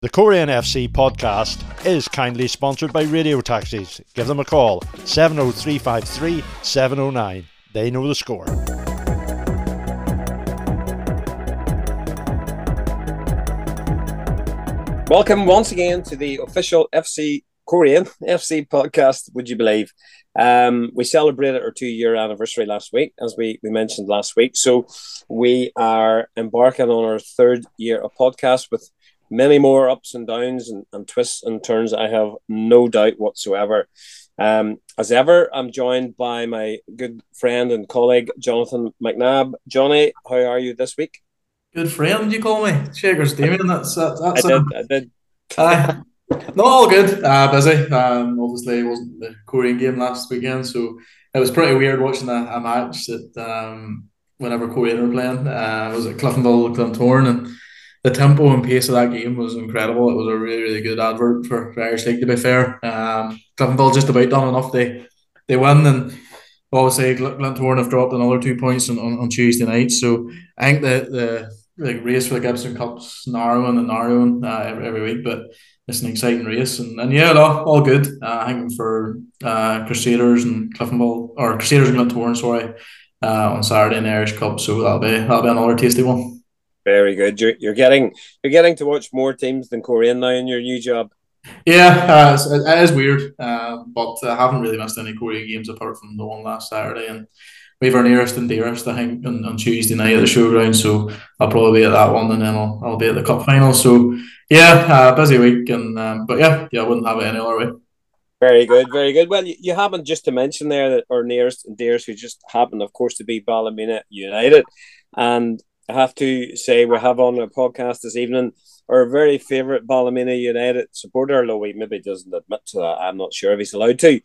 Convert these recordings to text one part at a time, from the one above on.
The Coleraine FC podcast is kindly sponsored by Radio Taxis. Give them a call 70353 709. They know the score. Welcome once again to the official FC Coleraine FC podcast. Would you believe? Um, we celebrated our two year anniversary last week, as we, we mentioned last week. So we are embarking on our third year of podcast with many more ups and downs and, and twists and turns. I have no doubt whatsoever. Um, as ever, I'm joined by my good friend and colleague Jonathan McNabb. Johnny, how are you this week? Good friend, you call me Shakers Damien. That's that's. that's I did. I did. Uh, no, all good. Uh, busy. Um, obviously, it wasn't the Coleraine game last weekend, so it was pretty weird watching a, a match that um, whenever Coleraine were playing. Uh, was at Cliftonville, Glentoran, and the tempo and pace of that game was incredible. It was a really, really good advert for, for Irish League, to be fair. Um, Cliftonville just about done enough. They they win, and obviously Glentoran have dropped another two points on, on, on Tuesday night. So I think the the like race for the Gibson Cup's narrowing and narrowing uh, every, every week, but it's an exciting race. And, and yeah, all, all good. Uh, I think for uh, Crusaders and Cliftonville, or Crusaders and Glentoran, sorry, uh, on Saturday in the Irish Cup. So that'll be that'll be another tasty one. Very good. You're, you're getting you're getting to watch more teams than Coleraine now in your new job. Yeah, uh, it's, weird, uh, but I haven't really missed any Coleraine games apart from the one last Saturday. And we have our nearest and dearest, I think, on, on Tuesday night at the showground. So I'll probably be at that one, and then I'll, I'll be at the cup final. So yeah, uh, busy week, and um, but yeah, yeah, I wouldn't have it any other way. Very good, very good. Well, you, you happen just to mention there that our nearest and dearest, who just happen, of course, to be Ballymena United, and I have to say we have on a podcast this evening our very favourite Ballymena United supporter, although he maybe doesn't admit to that. I'm not sure if he's allowed to.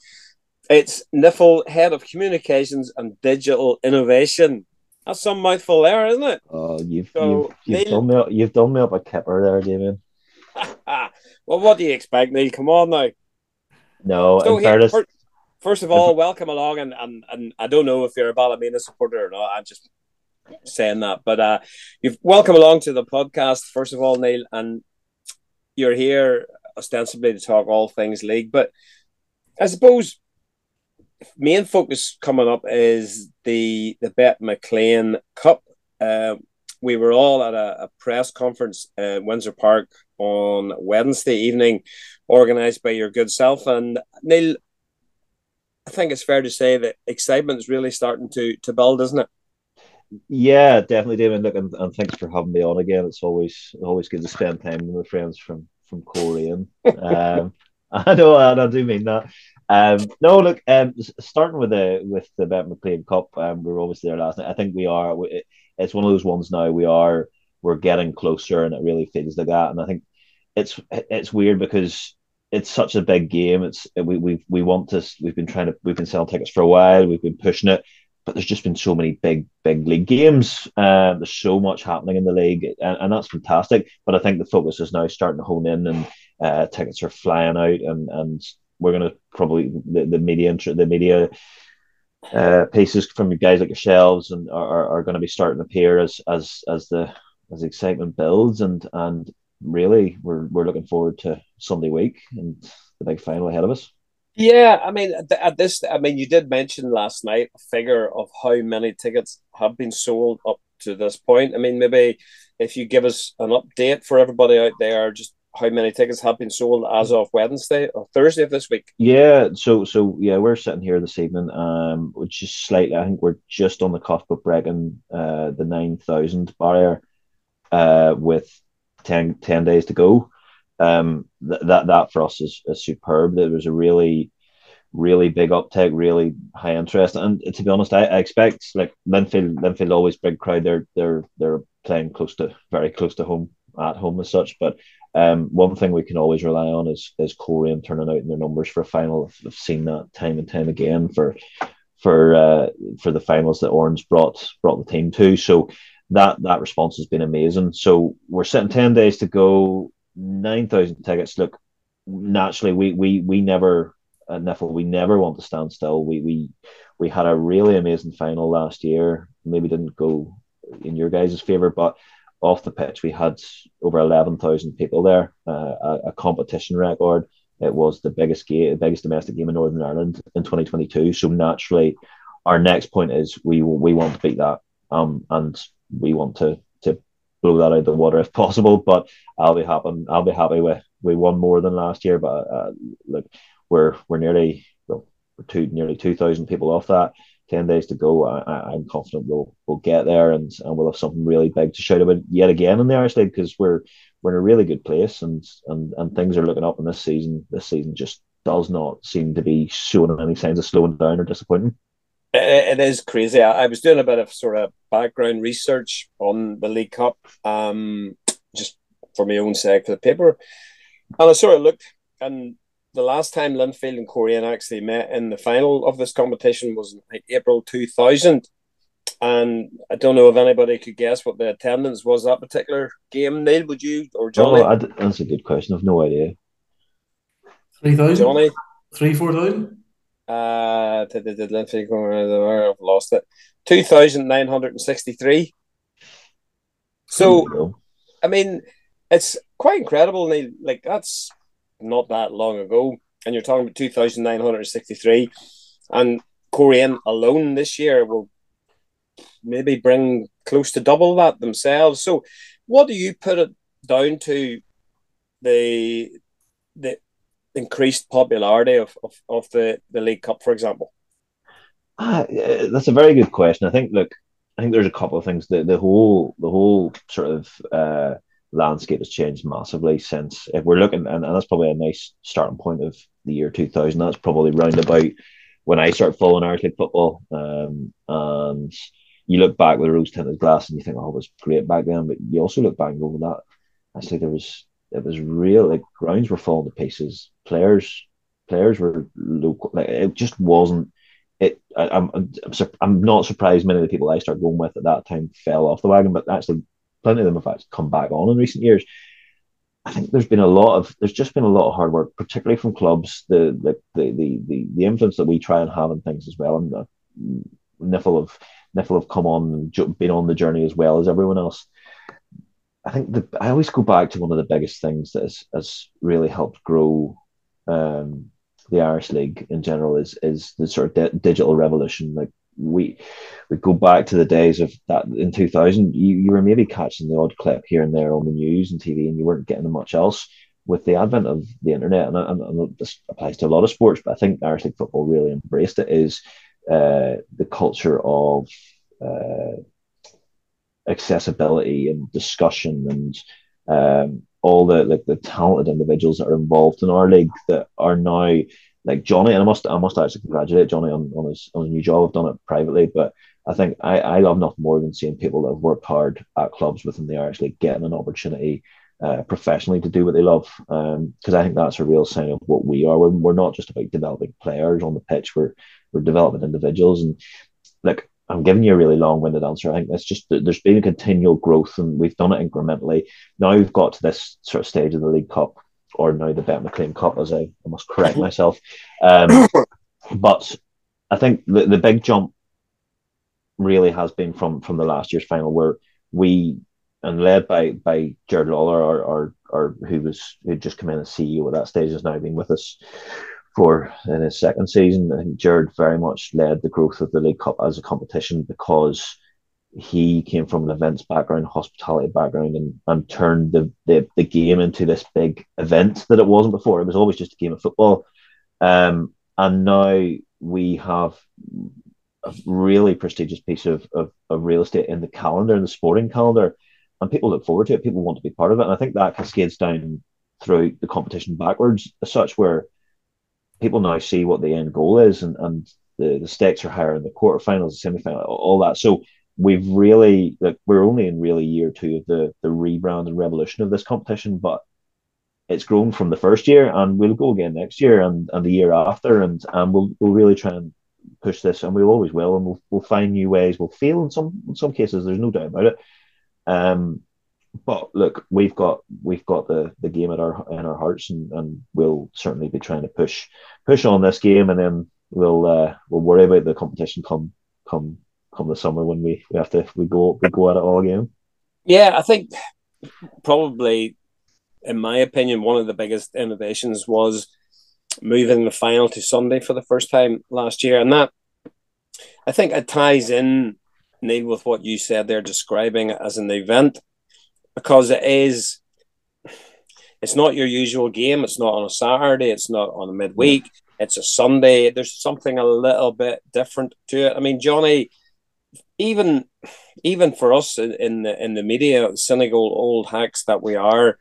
It's NIFL, Head of Communications and Digital Innovation. That's some mouthful there, isn't it? Oh, you've, so, you've, you've done me up, you've done me up a kipper there, Damien. well, what do you expect, Neil? Come on now. No, so in fairness, first, first of all, welcome along, and, and and I don't know if you're a Ballymena supporter or not. I'm just saying that. But uh, you've welcome along to the podcast, first of all, Neil, and you're here ostensibly to talk all things league. But I suppose main focus coming up is the the BetMcLean Cup. Uh, we were all at a, a press conference at Windsor Park on Wednesday evening, organised by your good self. And Neil, I think it's fair to say that excitement is really starting to to build, isn't it? Yeah, definitely, David. Look, and, and thanks for having me on again. It's always always good to spend time with friends from from Coleraine. um, I know, and I do mean that. Um, no, look, um, starting with the with the BetMcLean Cup, um, we were obviously there last night. I think we are. We, it's one of those ones now. We are we're getting closer, and it really feels like that. And I think it's it's weird because it's such a big game. It's we we we want to. We've been trying to. We've been selling tickets for a while. We've been pushing it but there's just been so many big, big league games. Uh, there's so much happening in the league, and, and, that's fantastic. But I think the focus is now starting to hone in, and uh, tickets are flying out, and and we're going to probably the, the media the media uh, pieces from guys like yourselves and are, are going to be starting to appear as as as the as the excitement builds, and and really we're we're looking forward to Sunday week and the big final ahead of us. Yeah, I mean, at this, I mean, you did mention last night a figure of how many tickets have been sold up to this point. I mean, maybe if you give us an update for everybody out there, just how many tickets have been sold as of Wednesday or Thursday of this week? Yeah, so so yeah, we're sitting here this evening, um, which is slightly. I think we're just on the cusp of breaking uh, the nine thousand barrier, uh, with 10, 10 days to go um, th- that that for us is, is superb. There was a really, really big uptake, really high interest, and to be honest, I, I expect like Linfield, Linfield always big crowd. They're they're they're playing close to very close to home at home as such, but. Um, one thing we can always rely on is is Coleraine turning out in their numbers for a final. I've seen that time and time again for for uh, for the finals that Oran brought brought the team to. So that that response has been amazing. So we're sitting ten days to go nine thousand tickets. Look, naturally, we we we never at NIFL we never want to stand still. We we we had a really amazing final last year. Maybe didn't go in your guys' favor, but off the pitch, we had over eleven thousand people there, uh, a, a, competition record. It was the biggest game, biggest domestic game in Northern Ireland in 2022. So naturally, our next point is we we want to beat that, um, and we want to blow that out of the water if possible. But I'll be happy. I'll be happy with we won more than last year, but uh, look, we're we're nearly well, we're two nearly two thousand people off that. Ten days to go. I, am confident we'll we'll get there and and we'll have something really big to shout about yet again in the Irish League because we're we're in a really good place and and and things are looking up in this season. This season just does not seem to be showing any signs of slowing down or disappointing. It is crazy. I, was doing a bit of sort of background research on the League Cup, um, just for my own sake for the paper, and I sort of looked, and the last time Linfield and Coleraine actually met in the final of this competition was like April two thousand, and I don't know if anybody could guess what the attendance was that particular game. Neil, would you or Johnny? Oh, that's a good question. I've no idea. Three thousand. Johnny. Three four thousand. Uh, Linfield? I've lost it. Two thousand nine hundred and sixty-three. So, I mean, it's quite incredible. Neil. Like that's not that long ago, and you're talking about two thousand nine hundred sixty-three, and Coleraine alone this year will maybe bring close to double that themselves. So, what do you put it down to? The the increased popularity of, of, of the, the League Cup, for example? Ah, that's a very good question. I think, look, I think there's a couple of things. The the whole the whole sort of uh, landscape has changed massively since if we're looking, and, and that's probably a nice starting point of the year 2000. That's probably round about when I started following Irish League football. Um, and you look back with a rose tinted glass and you think, oh, it was great back then. But you also look back well, that actually there was it was real. Like grounds were falling to pieces. Players, players were local. Like it just wasn't. It. I, am I'm, I'm, I'm not surprised many of the people I started going with at that time fell off the wagon, but actually, plenty of them have actually come back on in recent years. I think there's been a lot of there's just been a lot of hard work, particularly from clubs. The the the the the, the influence that we try and have on things as well, and the mm, NIFL have NIFL have come on been on the journey as well as everyone else. I think the, I always go back to one of the biggest things that has, has really helped grow um, the Irish League in general is is the sort of di- digital revolution. Like we we go back to the days of that in 2000 you, you were maybe catching the odd clip here and there on the news and tv and you weren't getting much else with the advent of the internet and, and, and this applies to a lot of sports but i think irish league football really embraced it is uh, the culture of uh, accessibility and discussion and um, all the like the talented individuals that are involved in our league that are now like Johnny, and I must I must actually congratulate Johnny on, on his on his new job. I've done it privately, but I think I, I love nothing more than seeing people that have worked hard at clubs within the Irish League getting an opportunity uh, professionally to do what they love. Because um, I think that's a real sign of what we are. We're, we're not just about developing players on the pitch. We're we're developing individuals. And like I'm giving you a really long-winded answer. I think it's just there's been a continual growth, and we've done it incrementally. Now we've got to this sort of stage of the League Cup, or now the BetMcLean Cup, as I, I must correct myself. Um, but I think the, the big jump really has been from from the last year's final, where we and led by by Gerard Lawlor, or or, or who was who just come in as CEO at that stage, has now been with us for in his second season. I think Gerard very much led the growth of the League Cup as a competition because he came from an events background, hospitality background, and, and turned the, the, the game into this big event that it wasn't before. It was always just a game of football. Um, and now we have a really prestigious piece of, of, of real estate in the calendar, in the sporting calendar, and people look forward to it. People want to be part of it. And I think that cascades down through the competition backwards, as such, where people now see what the end goal is, and, and the, the stakes are higher in the quarterfinals, the semi-final, all that. So we've really like we're only in really year two of the the rebrand and revolution of this competition, but it's grown from the first year, and we'll go again next year and, and the year after, and and we'll we'll really try and push this, and we always will, and we'll we'll find new ways. We'll fail in some in some cases. There's no doubt about it. Um, but look, we've got we've got the the game at our in our hearts, and, and we'll certainly be trying to push push on this game, and then we'll uh, we'll worry about the competition come come come the summer when we, we have to we go we go at it all again. Yeah, I think probably, in my opinion, one of the biggest innovations was moving the final to Sunday for the first time last year, and that I think it ties in Neil with what you said there, describing it as an event because it is. It's not your usual game. It's not on a Saturday. It's not on a midweek. It's a Sunday. There's something a little bit different to it. I mean, Johnny, even even for us in, the in the media, cynical old hacks that we are,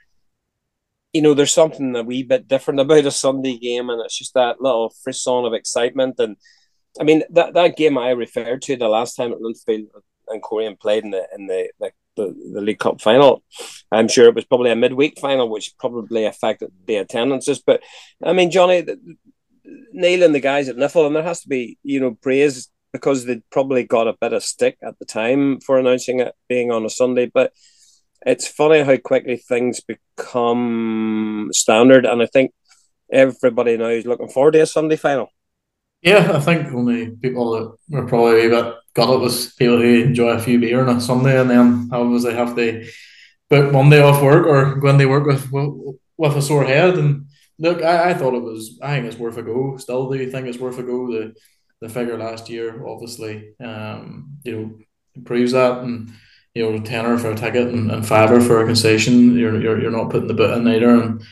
you know, there's something a wee bit different about a Sunday game, and it's just that little frisson of excitement. And I mean, that, that game I referred to the last time at Linfield and Coleraine played in the in the, the the, the League Cup final. I'm sure it was probably a midweek final, which probably affected the attendances. But I mean, Johnny, Neil and the guys at NIFL, and there has to be, you know, praise because they probably got a bit of stick at the time for announcing it being on a Sunday. But it's funny how quickly things become standard, and I think everybody now is looking forward to a Sunday final. Yeah, I think only people that were probably a bit got it was people who enjoy a few beer on a Sunday and then obviously have to book Monday off work or go into work with with a sore head. And look, I, I thought it was I think it's worth a go. Still do you think it's worth a go? The the figure last year obviously um, you know proves that and you know tenner for a ticket and, and fiver for a concession you're, you're you're not putting the bit in either and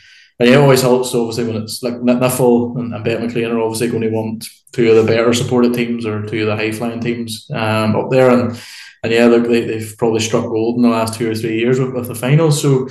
and it always helps, obviously, when it's like NIFL and, and BetMcLean are obviously going to want two of the better supported teams or two of the high flying teams um, up there. And and yeah, look, they, they've probably struck gold in the last two or three years with, with the finals. So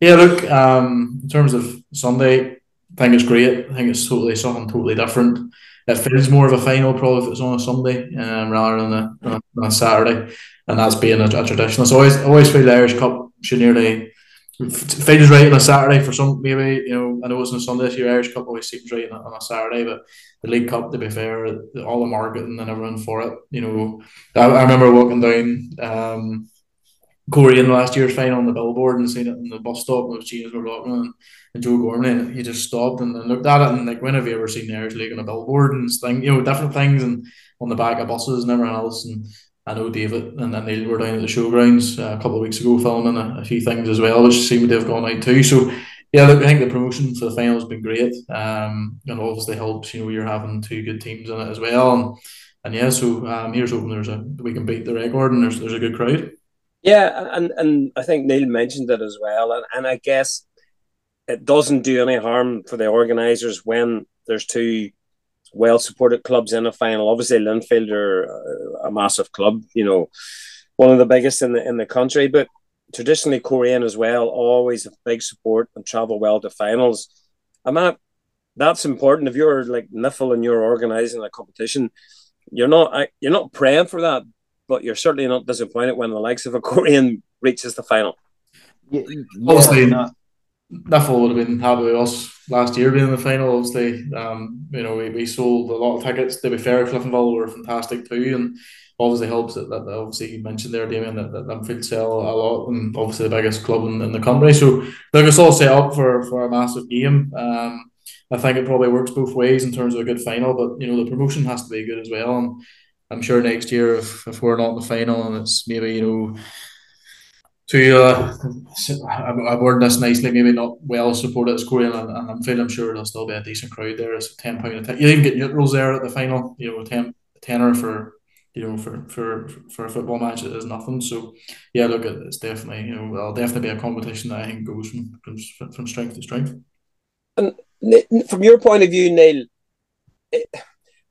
yeah, look, um, in terms of Sunday, I think it's great. I think it's totally something totally different. It feels more of a final probably if it's on a Sunday um, rather than a, a Saturday, and that's being a, a tradition. It's always always feel the Irish Cup should nearly feels right on a Saturday for some maybe you know I know it's on a Sunday this year Irish Cup always seems right on a, Saturday but the League Cup to be fair all the marketing and everyone for it you know I, I remember walking down um Coleraine last year's final on the billboard and seeing it in the bus stop and McLaughlin and, and Joe Gorman and he just stopped and, looked at it and like when have you ever seen the Irish League on a billboard and thing you know different things and on the back of buses and everything else and I know David and, Neil were down at the showgrounds uh, a couple of weeks ago filming a, a, few things as well, which seemed to have gone out too. So, yeah, look, I think the promotion for the final has been great, um, and obviously helps. You know, you're having two good teams in it as well, and, and yeah, so um, here's hoping there's a we can beat the record and there's there's a good crowd. Yeah, and and I think Neil mentioned it as well, and, and I guess it doesn't do any harm for the organisers when there's two well supported clubs in a final. Obviously, Linfield are uh, a massive club, you know, one of the biggest in the in the country. But traditionally, Coleraine as well always have big support and travel well to finals. And that that's important. If you're like NIFL and you're organising a competition, you're not you're not praying for that, but you're certainly not disappointed when the likes of a Coleraine reaches the final. Yeah, yeah, NIFL would have been with us last year being in the final. Obviously, um, you know, we, we sold a lot of tickets. To be fair, Cliftonville were fantastic too, and obviously helps that, that obviously you mentioned there, Damien, that, that Linfield sell a lot, and obviously the biggest club in, in the country. So look, it's all set up for for a massive game. Um, I think it probably works both ways in terms of a good final, but you know the promotion has to be good as well. And I'm sure next year, if, if we're not in the final and it's maybe you know to uh, I word this nicely, maybe not well supported as Coleraine, and, and I'm feeling sure there'll still be a decent crowd there. It's ten pound a ticket. You even get neutrals there at the final. You know, ten tenner for you know for for for a football match is nothing. So yeah, look, it's definitely you know it'll definitely be a competition that I think goes from from, from strength to strength. And from your point of view, Neil, it,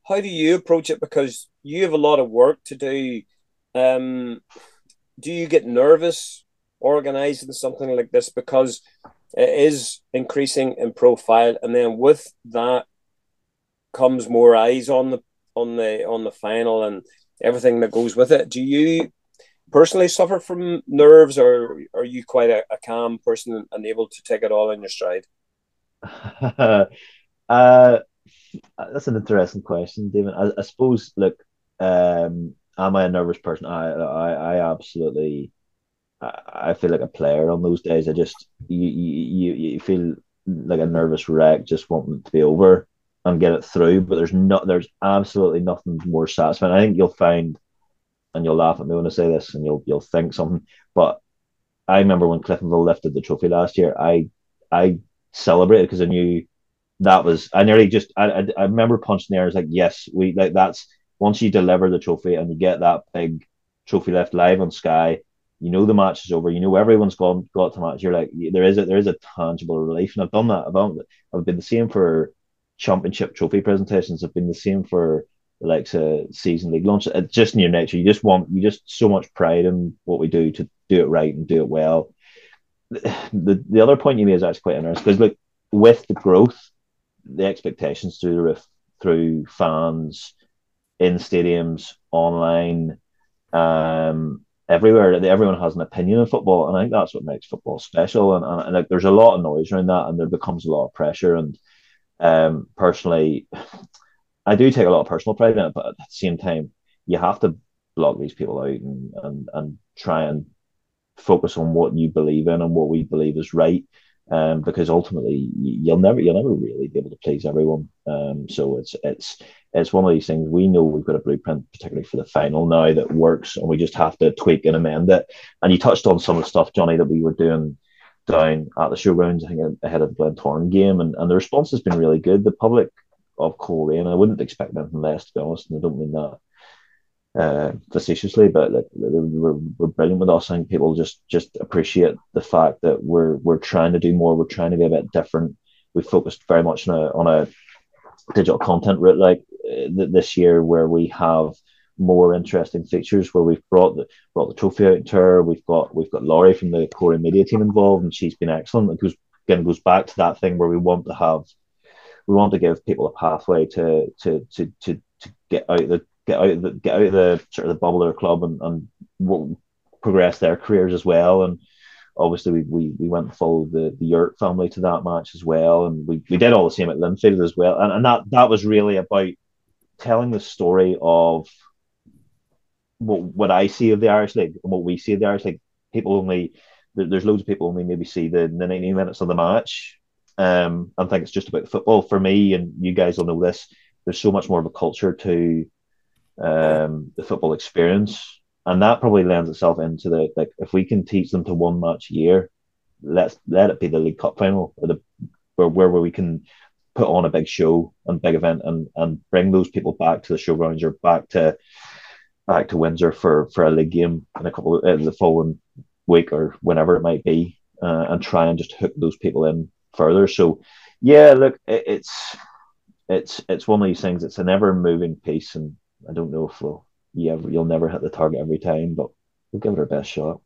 how do you approach it? Because you have a lot of work to do. Um, do you get nervous organizing something like this because it is increasing in profile, and then with that comes more eyes on the on the on the final and everything that goes with it. Do you personally suffer from nerves, or are you quite a, a calm person and able to take it all in your stride? uh, that's an interesting question, David. I, I suppose. Look, um, am I a nervous person? I, I, I absolutely I I feel like a player on those days. I just you you you feel like a nervous wreck, just wanting to be over and get it through. But there's not there's absolutely nothing more satisfying. I think you'll find, and you'll laugh at me when I say this, and you'll you'll think something. But I remember when Cliftonville lifted the trophy last year, I I celebrated because I knew that was I nearly just I, I, I remember punching the air. I was like, yes, we like that's once you deliver the trophy and you get that big trophy left live on Sky, you know the match is over. You know everyone's gone got to match. You're like there is a there is a tangible relief, and I've done that. I've I've been the same for championship trophy presentations. I've been the same for like a season league launch. It's just in your nature. You just want you just so much pride in what we do to do it right and do it well. The the other point you made is actually quite interesting because look with the growth, the expectations through the roof through fans in stadiums, online, um, everywhere. Everyone has an opinion of football, and I think that's what makes football special. And, and, and like, there's a lot of noise around that, and there becomes a lot of pressure. And um, personally, I do take a lot of personal pride in it, but at the same time, you have to block these people out and and, and try and focus on what you believe in and what we believe is right. Um, because ultimately you'll never you'll never really be able to please everyone. Um, so it's it's it's one of these things we know we've got a blueprint, particularly for the final now that works, and we just have to tweak and amend it. And you touched on some of the stuff, Johnny, that we were doing down at the showgrounds, I think ahead of the Glentoran game, and, and the response has been really good. The public of Coleraine, and I wouldn't expect anything less to be honest, and I don't mean that uh, facetiously, but like we're, we're brilliant with us. I think people just just appreciate the fact that we're we're trying to do more. We're trying to be a bit different. We focused very much on a on a digital content route like uh, this year, where we have more interesting features where we've brought the brought the trophy out to her. We've got we've got Laurie from the core media team involved, and she's been excellent. It goes again goes back to that thing where we want to have we want to give people a pathway to to to to, to get out the get out of the get out of the sort of the bubble of club and, and progress their careers as well. And obviously we, we, we went and followed the, the Yurt family to that match as well. And we, we did all the same at Linfield as well. And, and that, that was really about telling the story of what, what I see of the Irish League and what we see of the Irish League. People only, there's loads of people only maybe see the, the 90 minutes of the match um, and think it's just about football. For me, and you guys will know this, there's so much more of a culture to um, the football experience, and that probably lends itself into the like if we can teach them to one match a year, let's let it be the League Cup final or the where where we can put on a big show and big event and and bring those people back to the showgrounds or back to back to Windsor for for a league game in a couple of uh, the following week or whenever it might be, uh, and try and just hook those people in further. So, yeah, look, it, it's it's it's one of these things. It's an ever moving piece, and I don't know if we'll yeah you'll never hit the target every time, but we'll give it our best shot.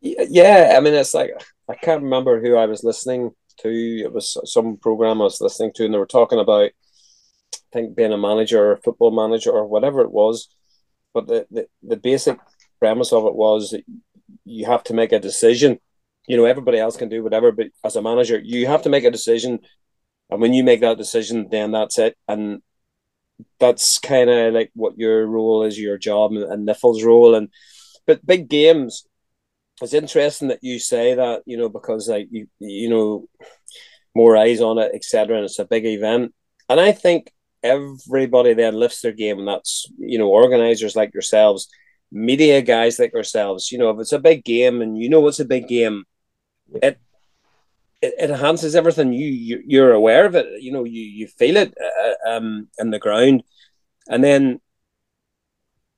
Yeah, I mean it's like I can't remember who I was listening to. It was some program I was listening to, and they were talking about I think being a manager or a football manager or whatever it was. But the, the, the basic premise of it was that you have to make a decision. You know, everybody else can do whatever, but as a manager, you have to make a decision. And when you make that decision, then that's it. And that's kind of like what your role is, your job, and, and NIFL's role. And but big games, it's interesting that you say that, you know, because like you you know, more eyes on it, etc. And it's a big event, and I think everybody then lifts their game, and that's you know, organizers like yourselves, media guys like ourselves. You know, if it's a big game, and you know it's a big game, it it, it enhances everything. You, you you're aware of it. You know, you you feel it uh, um in the ground, and then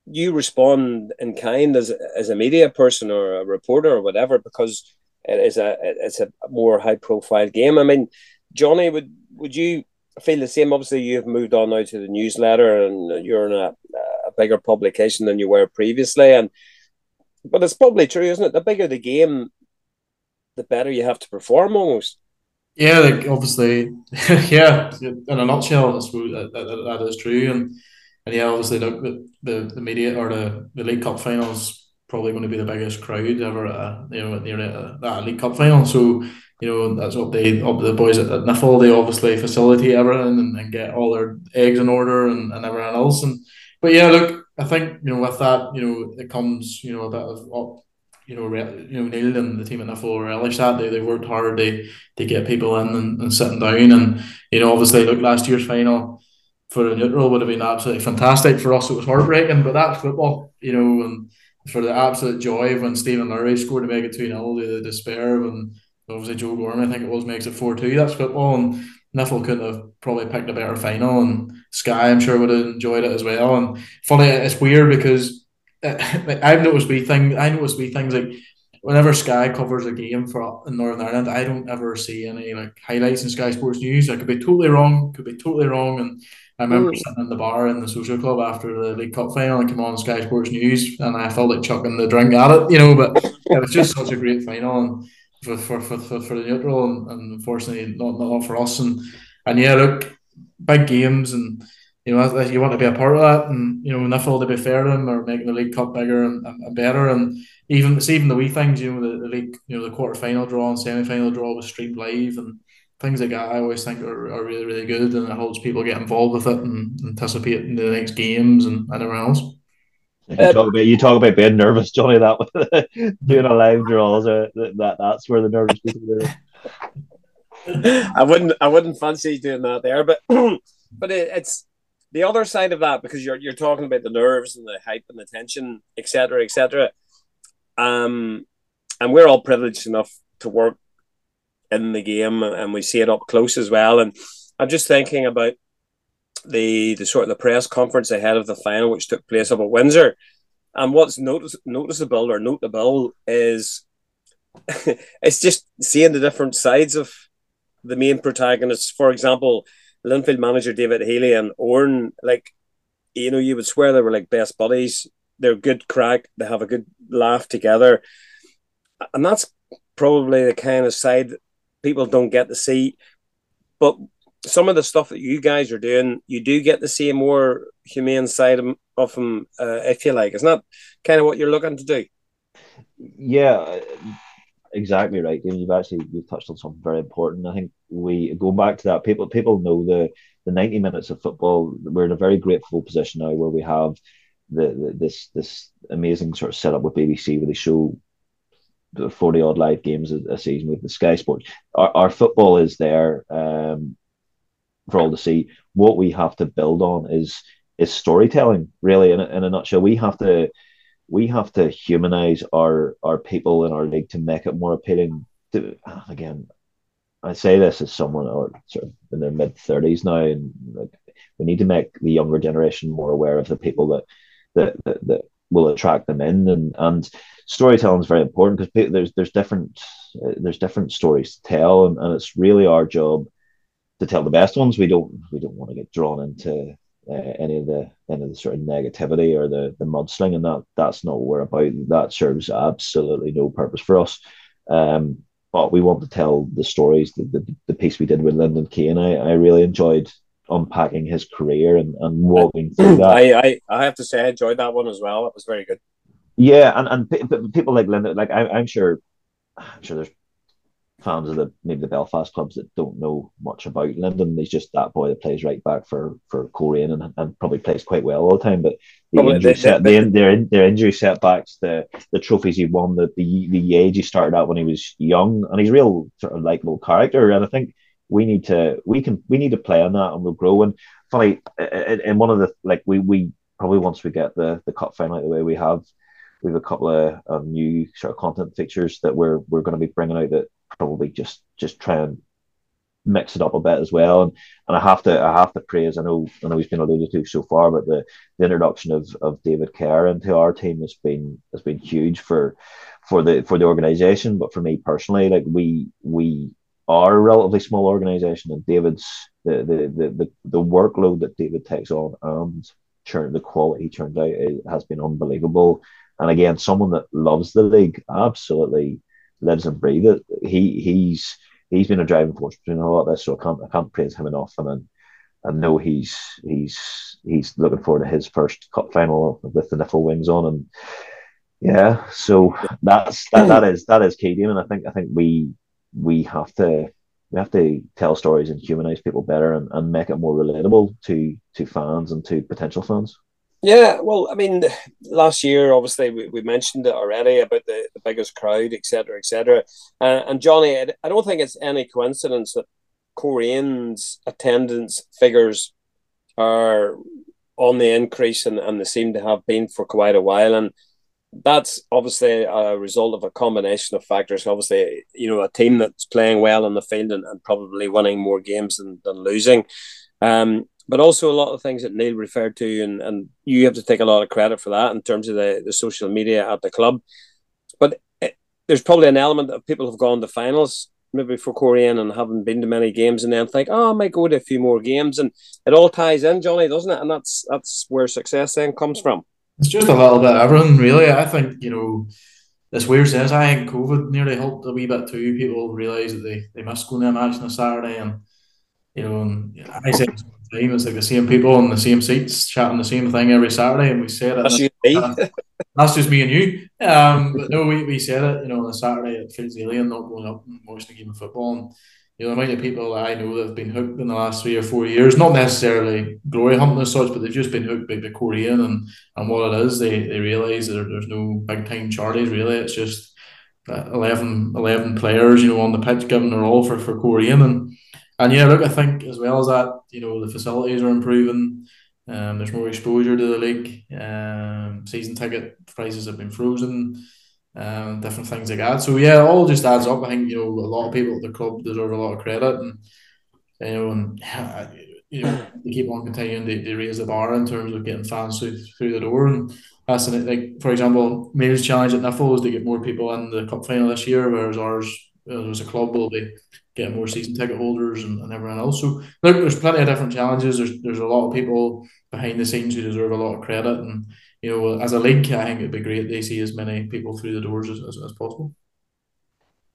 you respond in kind as as a media person or a reporter or whatever because it is a it's a more high profile game. I mean, Johnny, would would you feel the same? Obviously, you've moved on now to the newsletter, and you're in a, a bigger publication than you were previously, and but it's probably true, isn't it? The bigger the game, the better you have to perform almost. Yeah, like obviously, yeah. In a nutshell, I suppose that, that, that is true, and and yeah, obviously, the the, the media or the, the League Cup finals probably going to be the biggest crowd ever. Uh, you know, near that League Cup final. So you know that's what they up the boys at, at NIFL. They obviously facilitate everything and, and get all their eggs in order and, and everything else. And but yeah, look, I think you know with that, you know, it comes you know a bit of you know, you know, Neil and the team at NIFL relish that. They they worked hard to to get people in and, and sitting down. And you know, obviously, look, last year's final for a neutral would have been absolutely fantastic. For us, it was heartbreaking, but that's football, you know. And for the absolute joy when Stephen Lowry scored to make it 2 0, the despair when obviously Joe Gorman, I think it was, makes it 4 2. That's football. And NIFL couldn't have probably picked a better final. And Sky, I'm sure, would have enjoyed it as well. And funny, it's weird because I've noticed wee thing. I noticed wee things like whenever Sky covers a game for in Northern Ireland, I don't ever see any like highlights in Sky Sports News. I could be totally wrong, could be totally wrong. And I remember mm. sitting in the bar in the social club after the League Cup final and came on Sky Sports News, and I felt like chucking the drink at it, you know. But it was just such a great final and for for, for, for, for the neutral, and, and unfortunately not not for us. And and yeah, look, big games and you know, you want to be a part of that, and you know, NIFL to be fair to them or making the League Cup bigger and, and better, and even it's even the wee things, you know, the, the league, you know, the quarter final draw and semi final draw was streamed live and things like that. I always think are, are really really good, and it helps people get involved with it and anticipate the next games and, and everything else. You talk about you talk about being nervous, Johnny. That doing a live draw, so that that's where the nervous people are. I wouldn't I wouldn't fancy doing that there, but but it, it's the other side of that because you're you're talking about the nerves and the hype and the tension, etc., etc. Um, and we're all privileged enough to work in the game, and we see it up close as well. And I'm just thinking about the the sort of the press conference ahead of the final, which took place up at Windsor. And what's notice, noticeable or notable is it's just seeing the different sides of the main protagonists. For example, Linfield manager David Healy and Oran, like, you know, you would swear they were like best buddies. They're good crack. They have a good laugh together, and that's probably the kind of side people don't get to see. But some of the stuff that you guys are doing, you do get to see a more humane side of them, uh, if you like. Isn't that kind of what you're looking to do? Yeah, exactly right. You've actually you've touched on something very important. I think we go back to that. People people know the the ninety minutes of football. We're in a very grateful position now where we have the, the this this amazing sort of setup with BBC where they show the forty odd live games a, a, season with the Sky Sports. Our, our football is there um, for all to see. What we have to build on is is storytelling. Really, in a, in a nutshell, we have to we have to humanize our our people in our league to make it more appealing. To again, I say this as someone or sort of in their mid thirties now, and like, we need to make the younger generation more aware of the people that that that, that will attract them in, and and storytelling is very important because there's there's different uh, there's different stories to tell, and, and it's really our job to tell the best ones. We don't we don't want to get drawn into uh, any of the any of the sort of negativity or the the mudslinging. And that that's not what we're about. That serves absolutely no purpose for us. Um, but we want to tell the stories. The, the, the piece we did with Lyndon Kane, I, I really enjoyed unpacking his career and, and walking through that. I, I, I have to say, I enjoyed that one as well. It was very good. Yeah, and and people like Lyndon, like I, I'm sure, I'm sure there's fans of the maybe the Belfast clubs that don't know much about Lyndon. He's just that boy that plays right back for for Coleraine and, and probably plays quite well all the time. But the well, injury set, the, their their injury setbacks, the the trophies he won, the, the the age he started out when he was young, and he's real sort of likable character. And I think we need to we can we need to play on that and we'll grow. And funny, in one of the like we we probably once we get the the cup final the way we have. We have a couple of, of new sort of content features that we're we're going to be bringing out that probably just just try and mix it up a bit as well. And and I have to I have to praise. I know I know he's been alluded to so far, but the, the introduction of, of David Kerr into our team has been has been huge for for the for the organization. But for me personally, like we we are a relatively small organization, and David's the the the the, the workload that David takes on and turn the quality turns out it has been unbelievable. And again, someone that loves the league, absolutely lives and breathes it. He he's he's been a driving force between all of this, so I can't I can't praise him enough. And then I know he's he's he's looking forward to his first cup final with the NIFL wings on, and yeah, so that's that, that is that is key, and I think I think we we have to we have to tell stories and humanize people better and, and make it more relatable to to fans and to potential fans. Yeah, well, I mean, last year, obviously, we, we mentioned it already about the, the biggest crowd, etc., etc. Uh, and Johnny, I, I don't think it's any coincidence that Coleraine's attendance figures are on the increase and, and they seem to have been for quite a while. And that's obviously a result of a combination of factors. Obviously, you know, a team that's playing well on the field and, and probably winning more games than, than losing. Um, but also a lot of things that Neil referred to, and, and you have to take a lot of credit for that in terms of the, the social media at the club. But it, there's probably an element of people have gone to finals maybe for Coleraine and haven't been to many games and then think, oh, I might go to a few more games. And it all ties in, Johnny, doesn't it? And that's that's where success then comes from. It's just a little bit everything, really. I think, you know, this weird says I think COVID nearly helped a wee bit too. People realise that they, they missed going to a match on a Saturday and you know, and I say it's it's like the same people in the same seats chatting the same thing every Saturday and we said it. That's, and, that's just me and you. Um, but no, we, we said it, you know, on a Saturday it feels alien not going up and watching a game of football. And, you know, the amount of people that I know that have been hooked in the last three or four years, not necessarily glory hunting as such, but they've just been hooked by the Coleraine and, and what it is. They they realise that there's no big time charities really. It's just 11, 11 players, you know, on the pitch giving their all for, for Coleraine. And, and yeah, look, I think as well as that, you know, the facilities are improving. Um, there's more exposure to the league. Um, season ticket prices have been frozen um, different things like that. So yeah, all just adds up. I think you know a lot of people at the club deserve a lot of credit, and you know, and you know, they keep on continuing to, to raise the bar in terms of getting fans through, through the door. And that's an, like for example, Mayor's challenge at NIFL is to get more people in the cup final this year, whereas ours as a club will be getting more season ticket holders and, and everyone else. So look, there's plenty of different challenges. There's there's a lot of people behind the scenes who deserve a lot of credit and you know, as a league, I think it'd be great they see as many people through the doors as, as, as possible.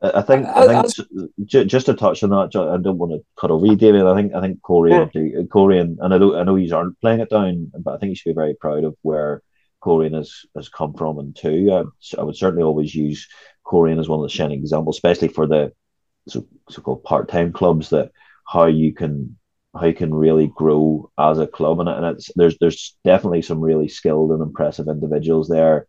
I think I, uh, think uh, just to touch on that, I don't want to cut over you, David. I think I think Coleraine, yeah. Uh, Coleraine, and and I know I know you aren't playing it down, but I think you should be very proud of where Coleraine has has come from and to. I, I would certainly always use Coleraine as one of the shining examples, especially for the so so called part time clubs that how you can how you can really grow as a club, and, and it's there's there's definitely some really skilled and impressive individuals there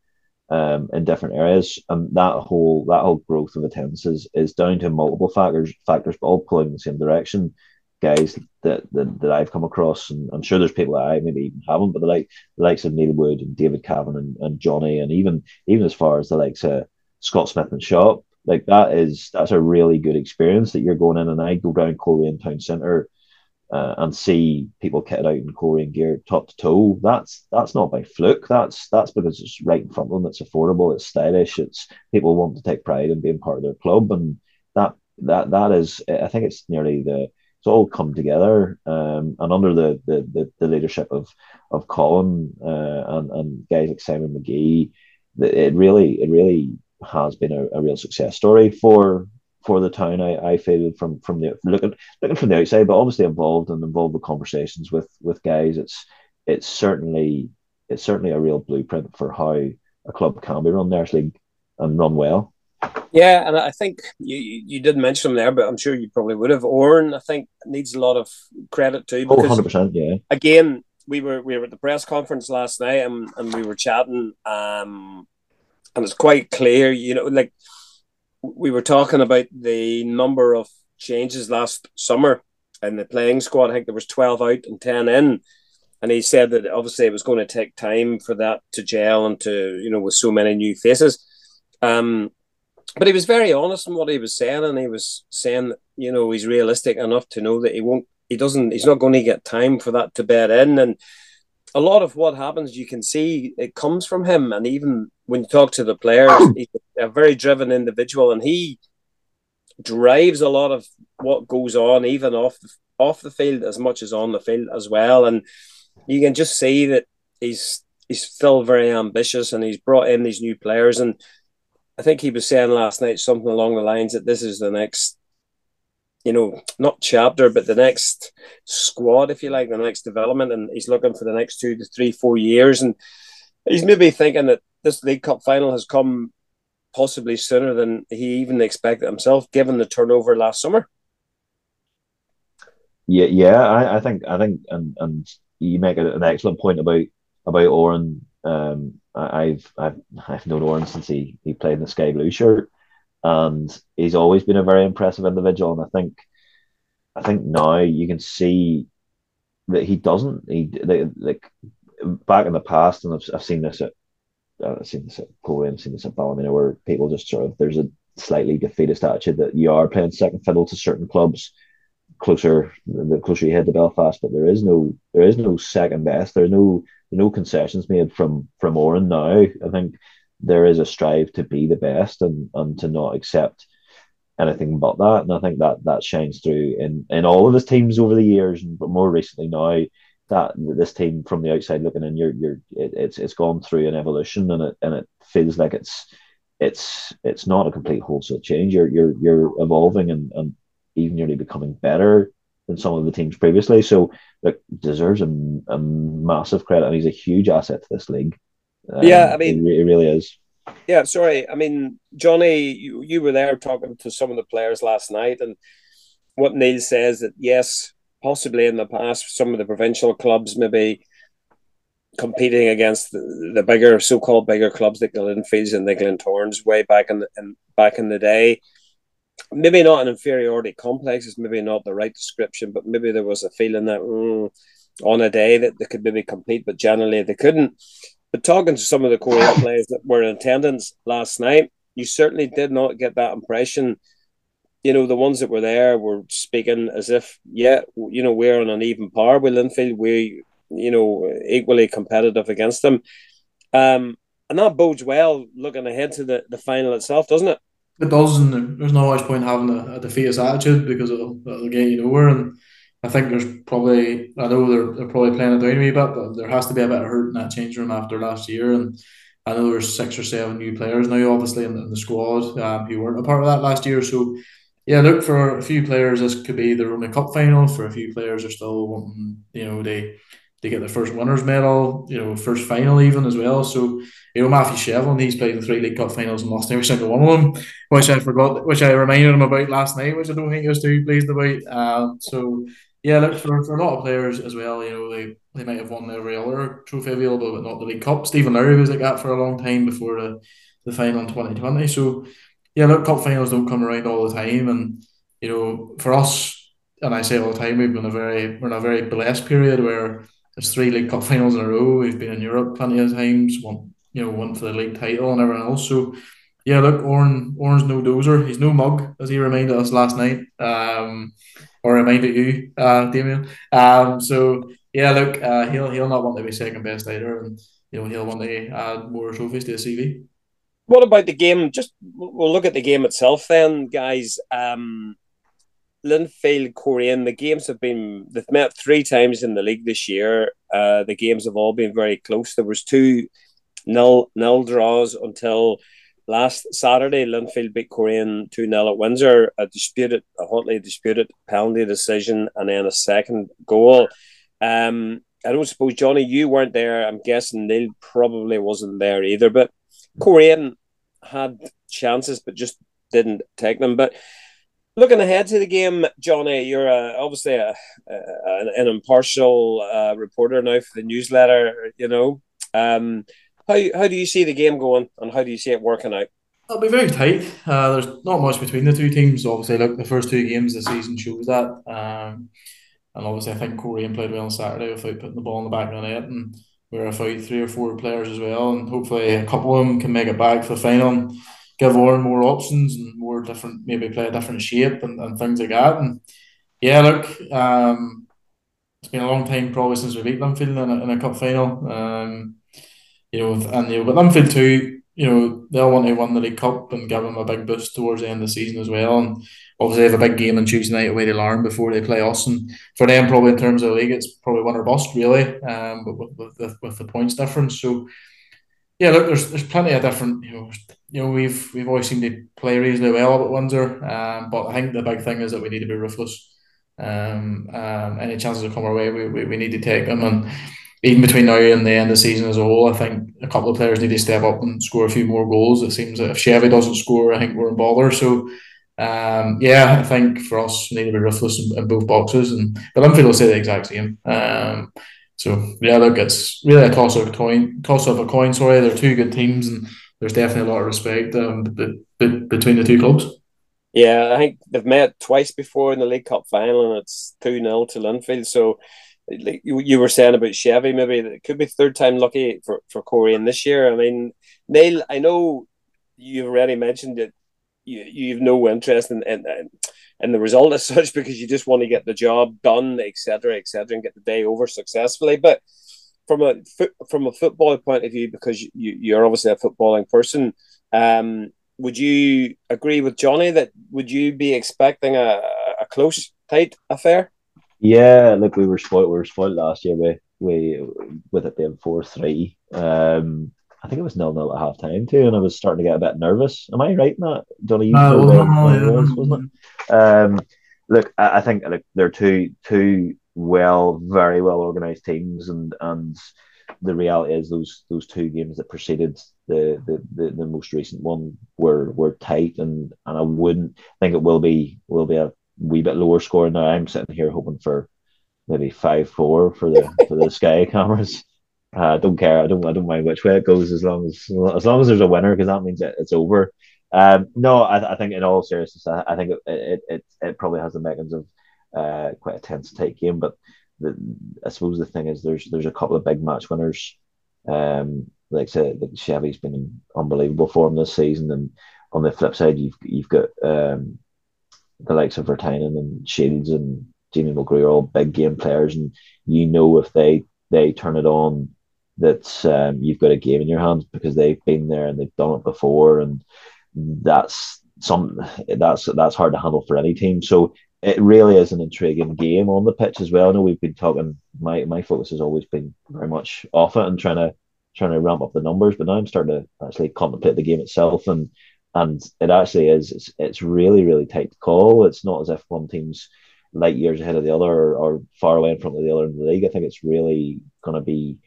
um, in different areas, and that whole that whole growth of attendance is, is down to multiple factors factors, but all pulling in the same direction. Guys that, that that I've come across, and I'm sure there's people that I maybe even haven't, but the like the likes of Neil Wood and David Cavan and, and Johnny, and even even as far as the likes of Scott Smith and Shop, like that is that's a really good experience that you're going in. And I go down Coleraine Town Centre uh, and see people kitted out in Coleraine gear top to toe, that's that's not by fluke. That's that's because it's right in front of them. It's affordable. It's stylish. It's people want to take pride in being part of their club, and that that that is. I think it's nearly the it's all come together, um, and under the, the the, the leadership of of Colin uh, and and guys like Simon McGee, it really it really has been a, a real success story for for the town. I, I feel from from the looking looking from the outside, but obviously involved and involved with conversations with with guys. It's it's certainly it's certainly a real blueprint for how a club can be run there, league and run well. Yeah, and I think you you did mention him there, but I'm sure you probably would have. Oran, I think, needs a lot of credit too. Oh, because, oh, 100%, yeah. Again, we were we were at the press conference last night and, and we were chatting, um, and it's quite clear, you know, like we were talking about the number of changes last summer in the playing squad. I think there was twelve out and ten in, and he said that obviously it was going to take time for that to gel and to you know with so many new faces. Um, but he was very honest in what he was saying, and he was saying you know he's realistic enough to know that he won't, he doesn't, he's not going to get time for that to bed in, and a lot of what happens, you can see it comes from him. And even when you talk to the players, he's a very driven individual, and he drives a lot of what goes on, even off the, off the field as much as on the field as well. And you can just see that he's he's still very ambitious, and he's brought in these new players. And I think he was saying last night something along the lines that this is the next you know, not chapter, but the next squad, if you like, the next development. And he's looking for the next two to three, four years. And he's maybe thinking that this League Cup final has come possibly sooner than he even expected himself, given the turnover last summer. Yeah, yeah, I, I think, I think, and and you make an excellent point about about Oran. Um, I've I've I've known Oran since he he played in the Sky Blue shirt, and he's always been a very impressive individual. And I think, I think now you can see that he doesn't. He like back in the past, and I've, I've seen this at I've seen this at Coleraine, I've seen this at Ballymena, where people just sort of there's a slightly defeatist attitude that you are playing second fiddle to certain clubs closer the closer you head to Belfast, but there is no there is no second best. There's no no concessions made from from Oran now. I think there is a strive to be the best and and to not accept anything but that. And I think that that shines through in in all of his teams over the years, but more recently now that this team from the outside looking in, you're you're it, it's it's gone through an evolution and it and it feels like it's it's it's not a complete wholesale change. You're you're you're evolving and, and even nearly becoming better than some of the teams previously. So, like, deserves a, a massive credit, and he's a huge asset to this league. Um, yeah, I mean, it, it, really is. Yeah, sorry. I mean, Johnny, you, you were there talking to some of the players last night, and what Neil says that yes, possibly in the past, some of the provincial clubs maybe competing against the, the bigger, so-called bigger clubs, the Linfields and the Glentorans, way back in, the, in back in the day maybe not an inferiority complex is maybe not the right description, but maybe there was a feeling that mm, on a day that they could maybe compete, but generally they couldn't. But talking to some of the Coleraine players that were in attendance last night, you certainly did not get that impression. You know, the ones that were there were speaking as if, yeah, you know, we're on an even par with Linfield. We, you know, equally competitive against them. Um, and that bodes well looking ahead to the, the final itself, doesn't it? It does, and there's no always point having a, a defeatist attitude because it'll, it'll get you nowhere. And I think there's probably, I know they're, they're probably playing it down a wee bit, but there has to be a bit of hurt in that change room after last year. And I know there's six or seven new players now, obviously, in the, in the squad um, who weren't a part of that last year. So, yeah, look, for a few players, this could be their only cup final. For a few players, are still wanting, you know, they they get their first winners medal, you know, first final even as well. So, you know, Matthew Shevlin, he's played in three League Cup finals and lost every single one of them, which I forgot, which I reminded him about last night, which I don't think he was too pleased about. Um, so, yeah, look, for, for a lot of players as well, you know, they, they might have won every other trophy available, but not the League Cup. Stephen Lowry was like that for a long time before the, the final in 2020. So, yeah, look, cup finals don't come around all the time. And, you know, for us, and I say all the time, we've been a very, we're in a very blessed period where there's three League Cup finals in a row. We've been in Europe plenty of times. One, you know, one for the league title and everything else. So, yeah, look, Oran, Oran's no dozer. He's no mug, as he reminded us last night, um, or reminded you, uh, Damien. Um, so yeah, look, uh, he'll he'll not want to be second best either, and you know he'll want to add more trophies to the CV. What about the game? Just we'll look at the game itself then, guys. Um, Linfield Coleraine, the games have been they've met three times in the league this year. Uh, the games have all been very close. There was two nil nil draws until last Saturday. Linfield beat Coleraine two 0 at Windsor. A disputed, a hotly disputed penalty decision, and then a second goal. Um, I don't suppose Johnny, you weren't there. I'm guessing Neil probably wasn't there either. But Coleraine had chances, but just didn't take them. But looking ahead to the game, Johnny, you're uh, obviously a, a, an impartial uh, reporter now for the newsletter. You know, um, how how do you see the game going, and how do you see it working out? It'll be very tight. Uh, there's not much between the two teams. Obviously, look, the first two games of the season shows that. Um, and obviously, I think Coleraine played well on Saturday without putting the ball in the back of the net, and we are without three or four players as well. And hopefully, a couple of them can make it back for the final. Give Oran more options and more different, maybe play a different shape and, and things like that. And yeah, look, um, it's been a long time probably since we beat Linfield in a, in a cup final. Um, you know, and you know, but Linfield too, you know, they'll want to win the League Cup and give them a big boost towards the end of the season as well. And obviously, they have a big game on Tuesday night away to Larne before they play us. And for them, probably in terms of the league, it's probably win or bust, really, um, but with, with, with, with the points difference. So, yeah, look, there's there's plenty of different, you know, you know, we've we've always seemed to play reasonably well at Windsor, um, but I think the big thing is that we need to be ruthless. Um, um, any chances that come our way, we, we, we need to take them. And even between now and the end of the season as a whole, I think a couple of players need to step up and score a few more goals. It seems that if Chevy doesn't score, I think we're in bother. So, um, yeah, I think for us, we need to be ruthless in, in both boxes. And but Linfield will say the exact same. Um, so yeah, look, it's really a toss of a coin. Toss of a coin. Sorry, they're two good teams and there's definitely a lot of respect um, b- b- between the two clubs. Yeah, I think they've met twice before in the League Cup final, and it's 2 0 to Linfield. So, like you, you were saying about Chevy, maybe it could be third time lucky for for Coleraine this year. I mean, Neil, I know you've already mentioned that you you've no interest in, in, in the result as such because you just want to get the job done, etc., etc., and get the day over successfully. But from a from a football point of view, because you you're obviously a footballing person, um, would you agree with Johnny that would you be expecting a, a close, tight affair? Yeah, look, we were spoiled. We were spoiled last year. We we with it being four three. Um, I think it was nil nil at half time too, and I was starting to get a bit nervous. Am I right in that? Johnny, you uh, know was, wasn't it? Um, look, I, I think like they're two two well, very well organized teams, and and the reality is those those two games that preceded the the, the, the most recent one were were tight, and and I wouldn't think it will be will be a wee bit lower score now. I'm sitting here hoping for maybe five four for the for the Sky cameras. Uh, I uh, don't care. I don't. I don't mind which way it goes as long as as long as there's a winner because that means it, it's over. Um, no, I, I think in all seriousness, I, I think it, it, it it probably has the makings of uh, quite a tense tight game. But the, I suppose the thing is there's there's a couple of big match winners. Um, like I said, Chevy's been in unbelievable form this season, and on the flip side, you've you've got um, the likes of Vertainen and Shields and Jamie Mulgrew are all big game players, and you know if they they turn it on, that um, you've got a game in your hands because they've been there and they've done it before, and that's some that's that's hard to handle for any team. So it really is an intriguing game on the pitch as well. I know we've been talking. My my focus has always been very much off it and trying to trying to ramp up the numbers, but now I'm starting to actually contemplate the game itself and and it actually is it's, it's really really tight to call. It's not as if one team's light years ahead of the other or, or far away in front of the other in the league. I think it's really going to be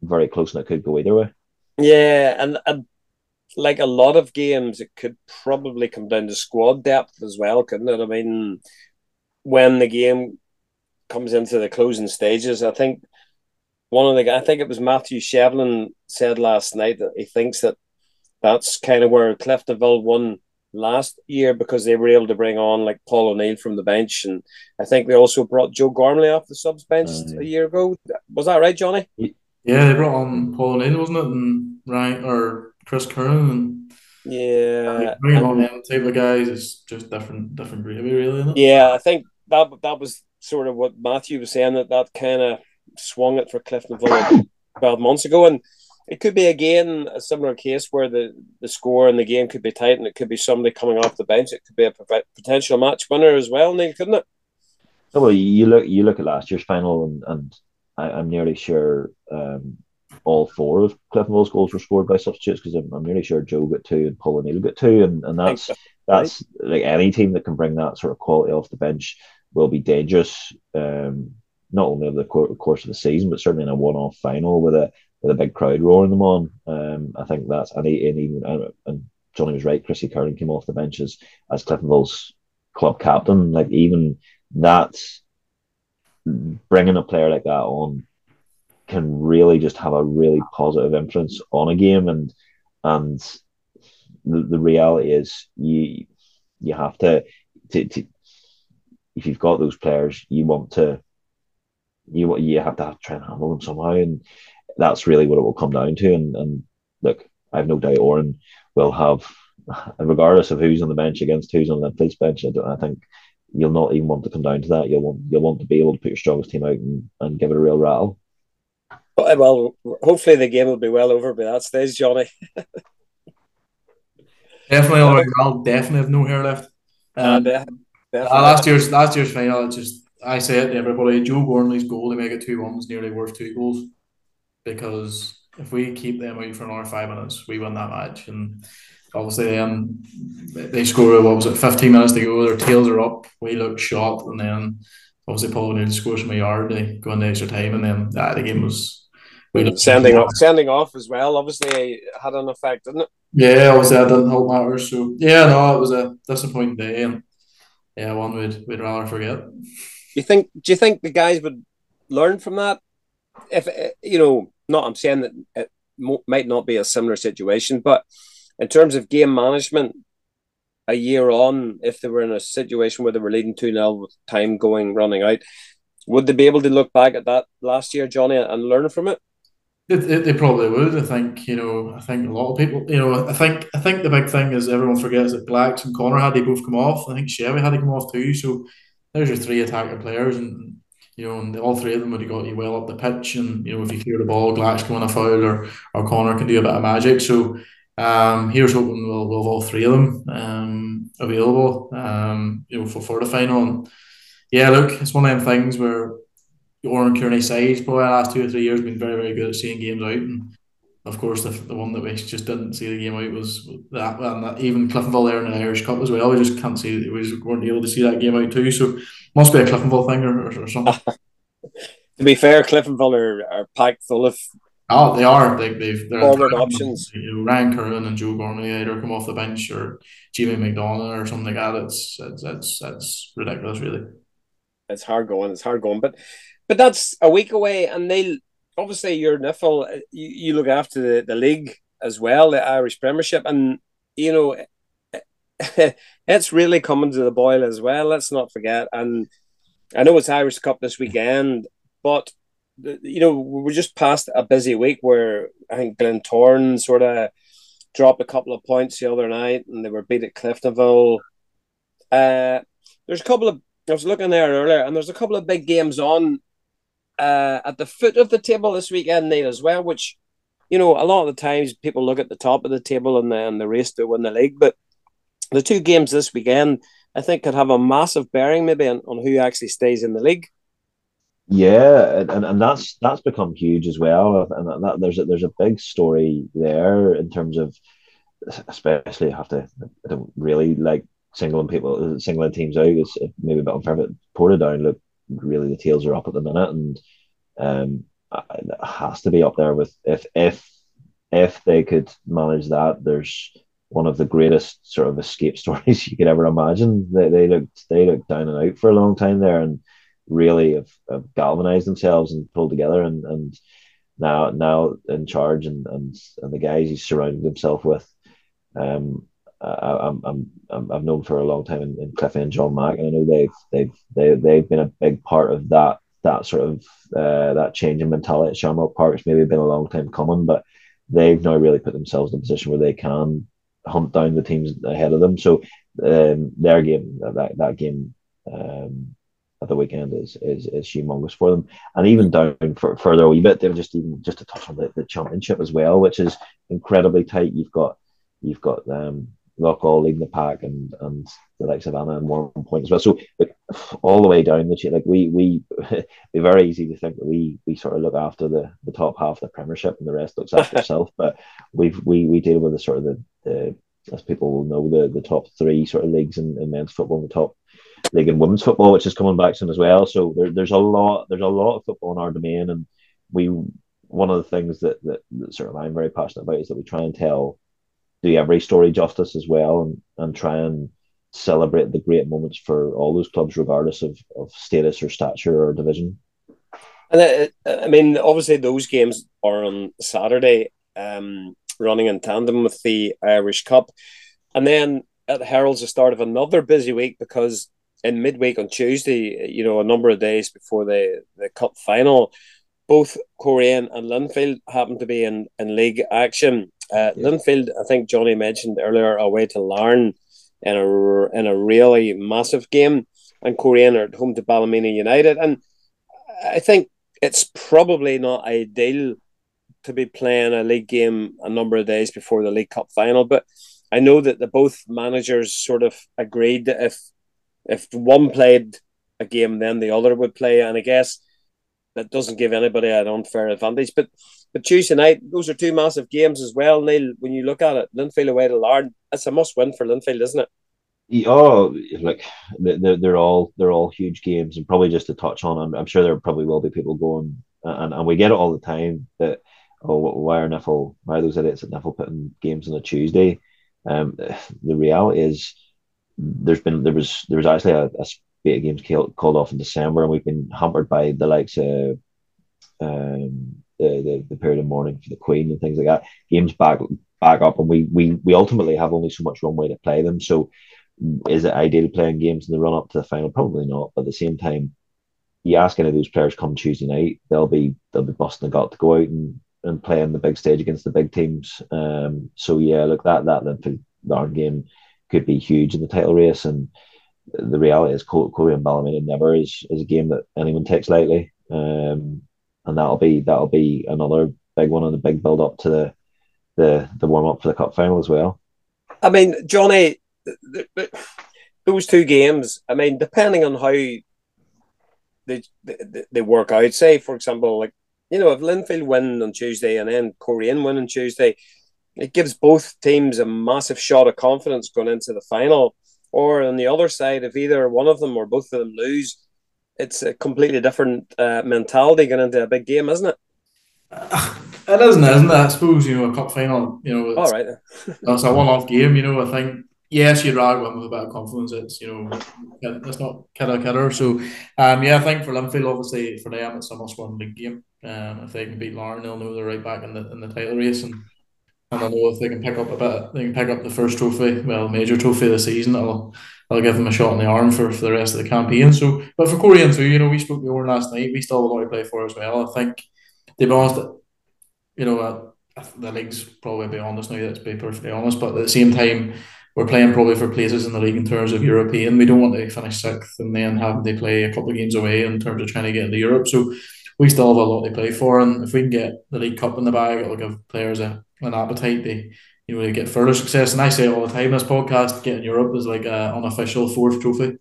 very close and it could go either way. Yeah, and, and like a lot of games, it could probably come down to squad depth as well, couldn't it? I mean, when the game comes into the closing stages, I think one of the I think it was Matthew Shevlin said last night that he thinks that that's kind of where Cliftonville won last year because they were able to bring on like Paul O'Neill from the bench, and I think they also brought Joe Gormley off the subs bench uh, a year ago. Was that right, Johnny? Yeah, they brought on Paul O'Neill, wasn't it? And Ryan or Chris Curran and yeah, bringing on them type of guys is just different, different gravy, really. Yeah, I think that that was sort of what Matthew was saying that that kind of swung it for Cliftonville twelve months ago, and it could be again a similar case where the, the score in the game could be tight and it could be somebody coming off the bench. It could be a potential match winner as well, Neil, couldn't it? Oh, well, you look you look at last year's final, and, and I, am nearly sure um, all four of Cliftonville's goals were scored by substitutes because I'm, I'm, nearly sure Joe got two and Paul O'Neill got two, and, and that's so. that's right. like any team that can bring that sort of quality off the bench will be dangerous. Um, not only over the course of the season, but certainly in a one-off final with a with a big crowd roaring them on. Um, I think that's and, he, and even and Johnny was right. Chrissy Curran came off the benches as as Cliftonville's club captain. Like even that, bringing a player like that on can really just have a really positive influence on a game. And and the, the reality is you you have to, to, to if you've got those players, you want to you you have to, have to try and handle them somehow. And that's really what it will come down to. And, and look, I have no doubt Oran will have, regardless of who's on the bench against who's on the police bench, I, I, think you'll not even want to come down to that. You'll want you'll want to be able to put your strongest team out and, and give it a real rattle. Well, hopefully the game will be well over by that stage, Johnny. definitely, I'll definitely have no hair left. Um, uh. Uh, last year's last year's final, just I say it to everybody. Joe Gormley's goal to make it two one was nearly worth two goals because if we keep them out for another five minutes, we win that match. And obviously, then they score. What was it? Fifteen minutes to go. Their tails are up. We look shot, and then obviously Paul O'Neill scores from a yard. They go into extra time, and then ah, the game was. We sending off, sending off as well. Obviously, had an effect, didn't it? Yeah, obviously that didn't help matters. So yeah, no, it was a disappointing day, and yeah, one we'd we'd rather forget. Do you think? Do you think the guys would learn from that? If eh, you know, not I'm saying that it might not be a similar situation, but in terms of game management, a year on, if they were in a situation where they were leading 2 0 with time going running out, would they be able to look back at that last year, Johnny, and learn from it? It, it, they probably would. I think you know. I think a lot of people. You know. I think. I think the big thing is everyone forgets that Blacks and Connor had they both come off. I think Chevy had to come off too. So there's your three attacking players, and you know, and all three of them would have got you well up the pitch. And you know, if you clear the ball, Glax can win a foul, or or Connor can do a bit of magic. So um, here's hoping we'll, we'll have all three of them um, available. Um, you know, for, for the final. And yeah, look, it's one of them things where Oran Kearney side probably the last two or three years been very very good at seeing games out and of course, the, the one that we just didn't see the game out was that, and that, even Cliftonville there in the Irish Cup as well. We just can't see, we weren't able to see that game out too. So, must be a Cliftonville thing or, or, or something. to be fair, Cliftonville are, are packed full of. Oh, they are. They, they've they're forward options. You know, Ryan Curran and Joe Gormley either come off the bench or Jimmy McDonough or something like that. It's it's it's, it's ridiculous, really. It's hard going. It's hard going, but but that's a week away, and they'll obviously you're NIFL, uh, you, you look after the, the league as well, the Irish Premiership, and you know it's really coming to the boil as well. Let's not forget, and I know it's Irish Cup this weekend, but you know we're just past a busy week where I think Glentoran sort of dropped a couple of points the other night, and they were beat at Cliftonville. Uh, there's a couple of I was looking there earlier, and there's a couple of big games on uh, at the foot of the table this weekend, Neil, as well, which, you know, a lot of the times people look at the top of the table and the, and the race to win the league. But the two games this weekend, I think, could have a massive bearing maybe on, on who actually stays in the league. Yeah, and, and that's that's become huge as well, and that, there's a, there's a big story there in terms of, especially I have to I don't really like singling people singling teams out. It's maybe a bit unfair, but Portadown look really the tails are up at the minute, and um, it has to be up there with if if if they could manage that. There's one of the greatest sort of escape stories you could ever imagine. They they looked they looked down and out for a long time there, and really have, have galvanized themselves and pulled together, and and now now in charge, and and and the guys he's surrounded himself with. Um, I, am I'm, I've known for a long time in, in Cliffy and John Mack, and I know they've they've they, they've been a big part of that that sort of uh, that change in mentality at Shamrock Park. It's maybe been a long time coming, but they've now really put themselves in a position where they can hunt down the teams ahead of them. So um, their game, that that game um, at the weekend is is is humongous for them, and even down for, further a wee bit, they're just even just to touch on the, the championship as well, which is incredibly tight. You've got you've got um, all leading the pack and and the likes of Anna and one point as well. So like, all the way down the chain, like we we be very easy to think that we we sort of look after the the top half of the Premiership and the rest looks after itself. But we've we we deal with the sort of the, the as people will know the the top three sort of leagues in, in men's football and the top league in women's football, which is coming back soon as well. So there, there's a lot there's a lot of football in our domain, and we one of the things that, that that sort of I'm very passionate about is that we try and tell do every story justice as well and, and try and celebrate the great moments for all those clubs, regardless of, of status or stature or division. And uh, I mean, obviously, those games are on Saturday, um, running in tandem with the Irish Cup. And then it heralds the start of another busy week because in midweek on Tuesday, you know, a number of days before the, the Cup final, both Coleraine and Linfield happen to be in, in league action. Uh, yeah. Linfield, I think Johnny mentioned earlier, a away to Larne in a in a really massive game, and Coleraine are at home to Ballymena United, and I think it's probably not ideal to be playing a league game a number of days before the League Cup final, but I know that the both managers sort of agreed that if if one played a game, then the other would play, and I guess that doesn't give anybody an unfair advantage, but but Tuesday night, those are two massive games as well, Neil. When you look at it, Linfield away to Larne, that's a must win for Linfield, isn't it? Oh, like they're, they're all they're all huge games, and probably just to touch on, I'm, I'm sure there probably will be people going, and, and we get it all the time that oh, why are NIFL, why are those idiots at NIFL putting games on a Tuesday? Um, the reality is there's been there was there was actually a, a of games called, off in December, and we've been hampered by the likes of um, the, the, the period of mourning for the Queen and things like that. Games back back up, and we we we ultimately have only so much runway to play them. So, is it ideal playing games in the run up to the final? Probably not. But at the same time, you ask any of those players come Tuesday night, they'll be they'll be busting the gut to go out and, and play on the big stage against the big teams. Um, so yeah, look that that Linfield game could be huge in the title race, and the reality is Coleraine Ballymena never is is a game that anyone takes lightly. Um, and that'll be that'll be another big one and a big build up to the the the warm up for the cup final as well. I mean, Johnny, those two games. I mean, depending on how they, they they work out. Say, for example, like you know, if Linfield win on Tuesday and then Coleraine win on Tuesday, it gives both teams a massive shot of confidence going into the final. Or on the other side, if either one of them or both of them lose, it's a completely different uh, mentality going into a big game, isn't it? Uh, it isn't, isn't it? I suppose you know a cup final. You know, all right. That's a one-off game. You know, I think yes, you'd rather win with a bit of confidence. It's you know, it's not kidder kidder. So, um, yeah, I think for Linfield, obviously for them, it's a must-win big game. Um, if they can beat Larne, they'll know they're right back in the in the title race, and and I know if they can pick up a bit, they can pick up the first trophy, well, major trophy of the season. I'll, that'll give them a shot in the arm for, for the rest of the campaign. So, but for Coleraine too, you know, we spoke Oran last night. We still have a lot to play for as well. I think, to be honest, you know, uh, the league's probably beyond us now. Let's be perfectly honest. But at the same time, we're playing probably for places in the league in terms of European. We don't want to finish sixth and then having to play a couple of games away in terms of trying to get into Europe. So we still have a lot to play for, and if we can get the League Cup in the bag, it'll give players a, an appetite to you know to get further success. And I say it all the time, in this podcast, getting Europe is like an unofficial fourth trophy.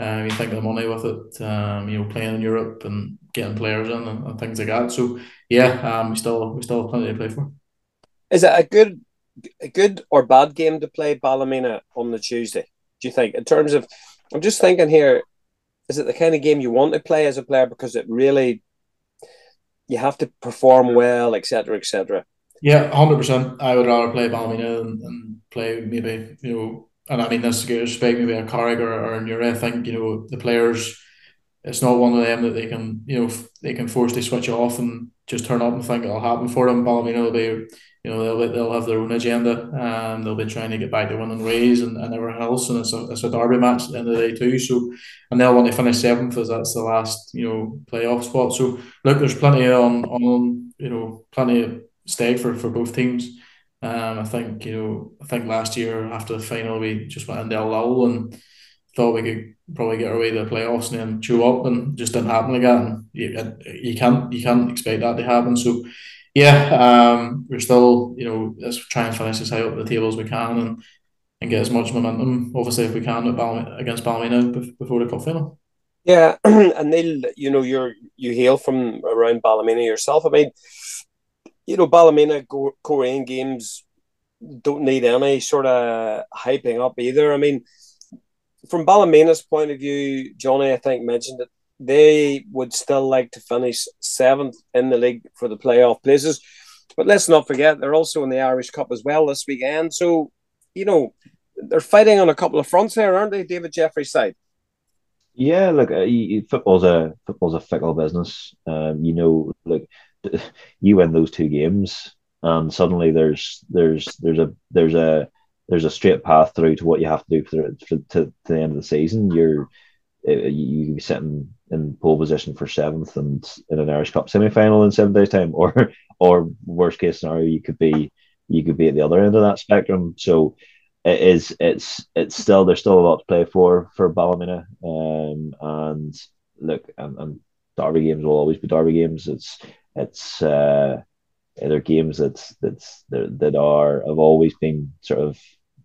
Um, you think of the money with it, um, you know, playing in Europe and getting players in and, and things like that. So yeah, um, we still we still have plenty to play for. Is it a good a good or bad game to play Ballymena on the Tuesday? Do you think in terms of? I'm just thinking here. Is it the kind of game you want to play as a player because it really you have to perform well, etc., etc. Yeah, hundred percent. I would rather play Ballymena and, and play maybe you know, and I mean this is respect maybe a Carrick or, or Newry. I think you know the players. It's not one of them that they can you know they can force to switch off and just turn up and think it'll happen for them. Ballymena will be you know they'll they'll have their own agenda and they'll be trying to get back to winning ways and, and everything else and it's a, it's a derby match at the end of the day too so and they'll want to finish seventh as that's the last you know playoff spot so look there's plenty on on you know plenty of stake for, for both teams. Um, I think you know I think last year after the final we just went into a lull and thought we could probably get our way to the playoffs and then chew up and just didn't happen again. You, you can't you can't expect that to happen so yeah, um, we're still, you know, let's try and finish as high up the table as we can and, and get as much momentum, obviously, if we can at against Ballymena before the cup final. Yeah, and Neil, you know, you're you hail from around Ballymena yourself. I mean, you know, Ballymena Coleraine games don't need any sort of hyping up either. I mean, from Ballymena's point of view, Johnny, I think mentioned it they would still like to finish seventh in the league for the playoff places. But let's not forget, they're also in the Irish Cup as well this weekend. So, you know, they're fighting on a couple of fronts there, aren't they, David Jeffrey's side? Yeah, look, uh, football's a football's a fickle business. Um, you know, like you win those two games, and suddenly there's there's there's a there's a there's a straight path through to what you have to do for, for to, to the end of the season. You're uh, you can be sitting in pole position for seventh and in an Irish Cup semi final in seven days' time, or or worst case scenario, you could be you could be at the other end of that spectrum. So it is it's it's still there's still a lot to play for for Ballymena. Um, and look, and, and Derby games will always be Derby games. It's it's uh, they're games that's that's that are have always been sort of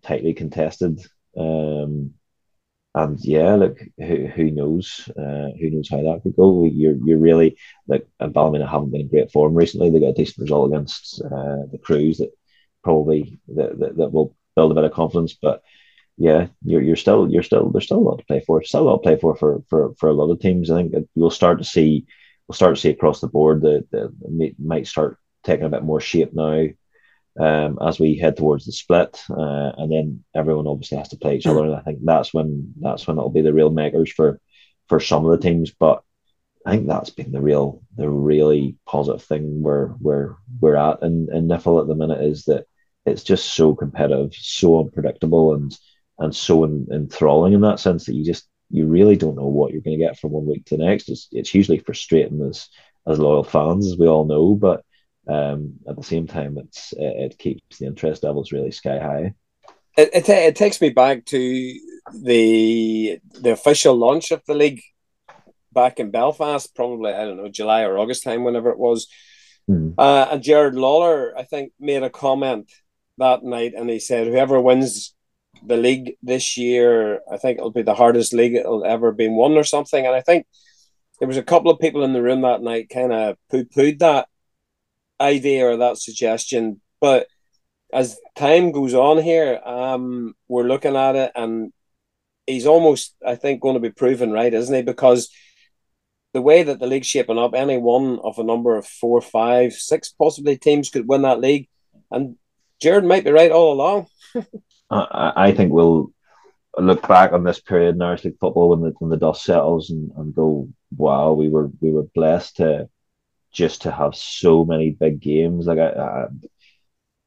tightly contested. Um, and yeah, look, who, who knows? Uh, who knows how that could go? You're you're really like and Ballymena haven't been in great form recently. They got a decent result against uh, the Crues that probably that, that, that will build a bit of confidence. But yeah, you're you're still you're still there's still a lot to play for. Still a lot to play for for for, for a lot of teams. I think you'll start to see we'll start to see across the board that that might start taking a bit more shape now um, as we head towards the split, uh, and then everyone obviously has to play each other. And I think that's when that's when it'll be the real makers for for some of the teams. But I think that's been the real the really positive thing where where we're at in, in NIFL at the minute is that it's just so competitive, so unpredictable, and and so enthralling in that sense that you just you really don't know what you're going to get from one week to the next. It's, it's hugely frustrating as as loyal fans, as we all know, but um, at the same time, it's it, it keeps the interest levels really sky high. It, it, it takes me back to the the official launch of the league back in Belfast, probably I don't know July or August time, whenever it was. Mm. Uh, and Gerard Lawlor, I think, made a comment that night, and he said, "Whoever wins the league this year, I think it'll be the hardest league it'll ever been won, or something." And I think there was a couple of people in the room that night, kind of poo pooed that idea or that suggestion, but as time goes on here, um, we're looking at it, and he's almost, I think, going to be proven right, isn't he? Because the way that the league's shaping up, any one of a number of four, five, six possibly teams could win that league, and Gerard might be right all along. I think we'll look back on this period in Irish League football when the when the dust settles and, and go, wow, we were we were blessed to just to have so many big games. Like I, I,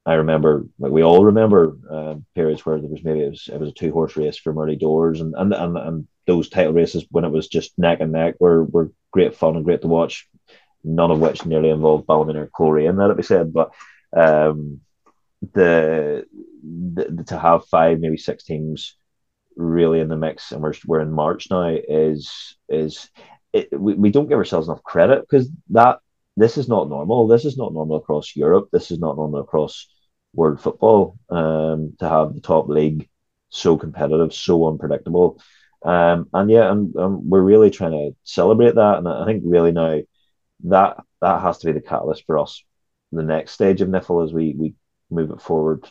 I remember, like we all remember uh, periods where there was maybe it was it was a two horse race from early doors, and, and and and those title races when it was just neck and neck were were great fun and great to watch. None of which nearly involved Ballymena or Coleraine, let it be said. But um, the, the to have five, maybe six teams really in the mix, and we're we're in March now is is it, we, we don't give ourselves enough credit because that this is not normal. This is not normal across Europe. This is not normal across world football. Um, to have the top league so competitive, so unpredictable, um, and yeah, and, and we're really trying to celebrate that. And I think really now that that has to be the catalyst for us. The next stage of NIFL as we we move it forward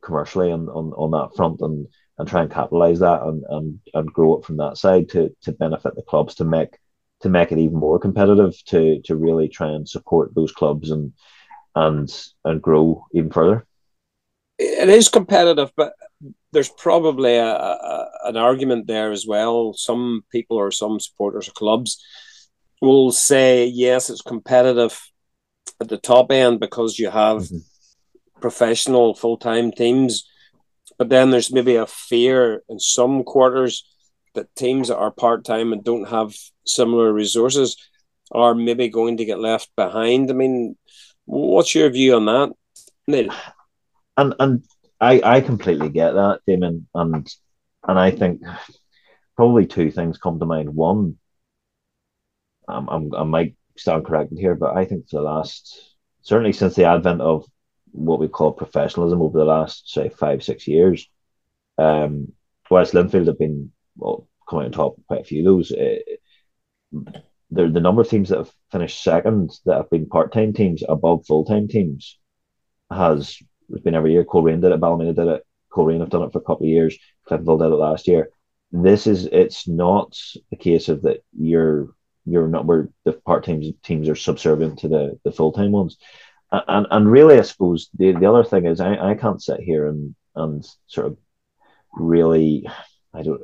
commercially on, on, on that front and and try and capitalize that and, and and grow it from that side to to benefit the clubs to make to make it even more competitive to to really try and support those clubs and and and grow even further. It is competitive, but there's probably a, a, an argument there as well. Some people or some supporters of clubs will say, yes, it's competitive at the top end because you have mm-hmm. professional full time teams, but then there's maybe a fear in some quarters that teams that are part time and don't have similar resources are maybe going to get left behind. I mean, what's your view on that, Neil? And and I I completely get that, Damon, and and I think probably two things come to mind. One, um, I'm, I might stand corrected here, but I think for the last certainly since the advent of what we call professionalism over the last say five six years, um, West Linfield have been well, coming on top quite a few of those. Uh, the, the number of teams that have finished second that have been part time teams above full time teams has it's been every year. Coleraine did it, Ballymena did it, Coleraine have done it for a couple of years, Cliftonville did it last year. This is it's not a case of that you're you're not where the part time teams are subservient to the, the full time ones. And and really I suppose the, the other thing is I, I can't sit here and and sort of really I don't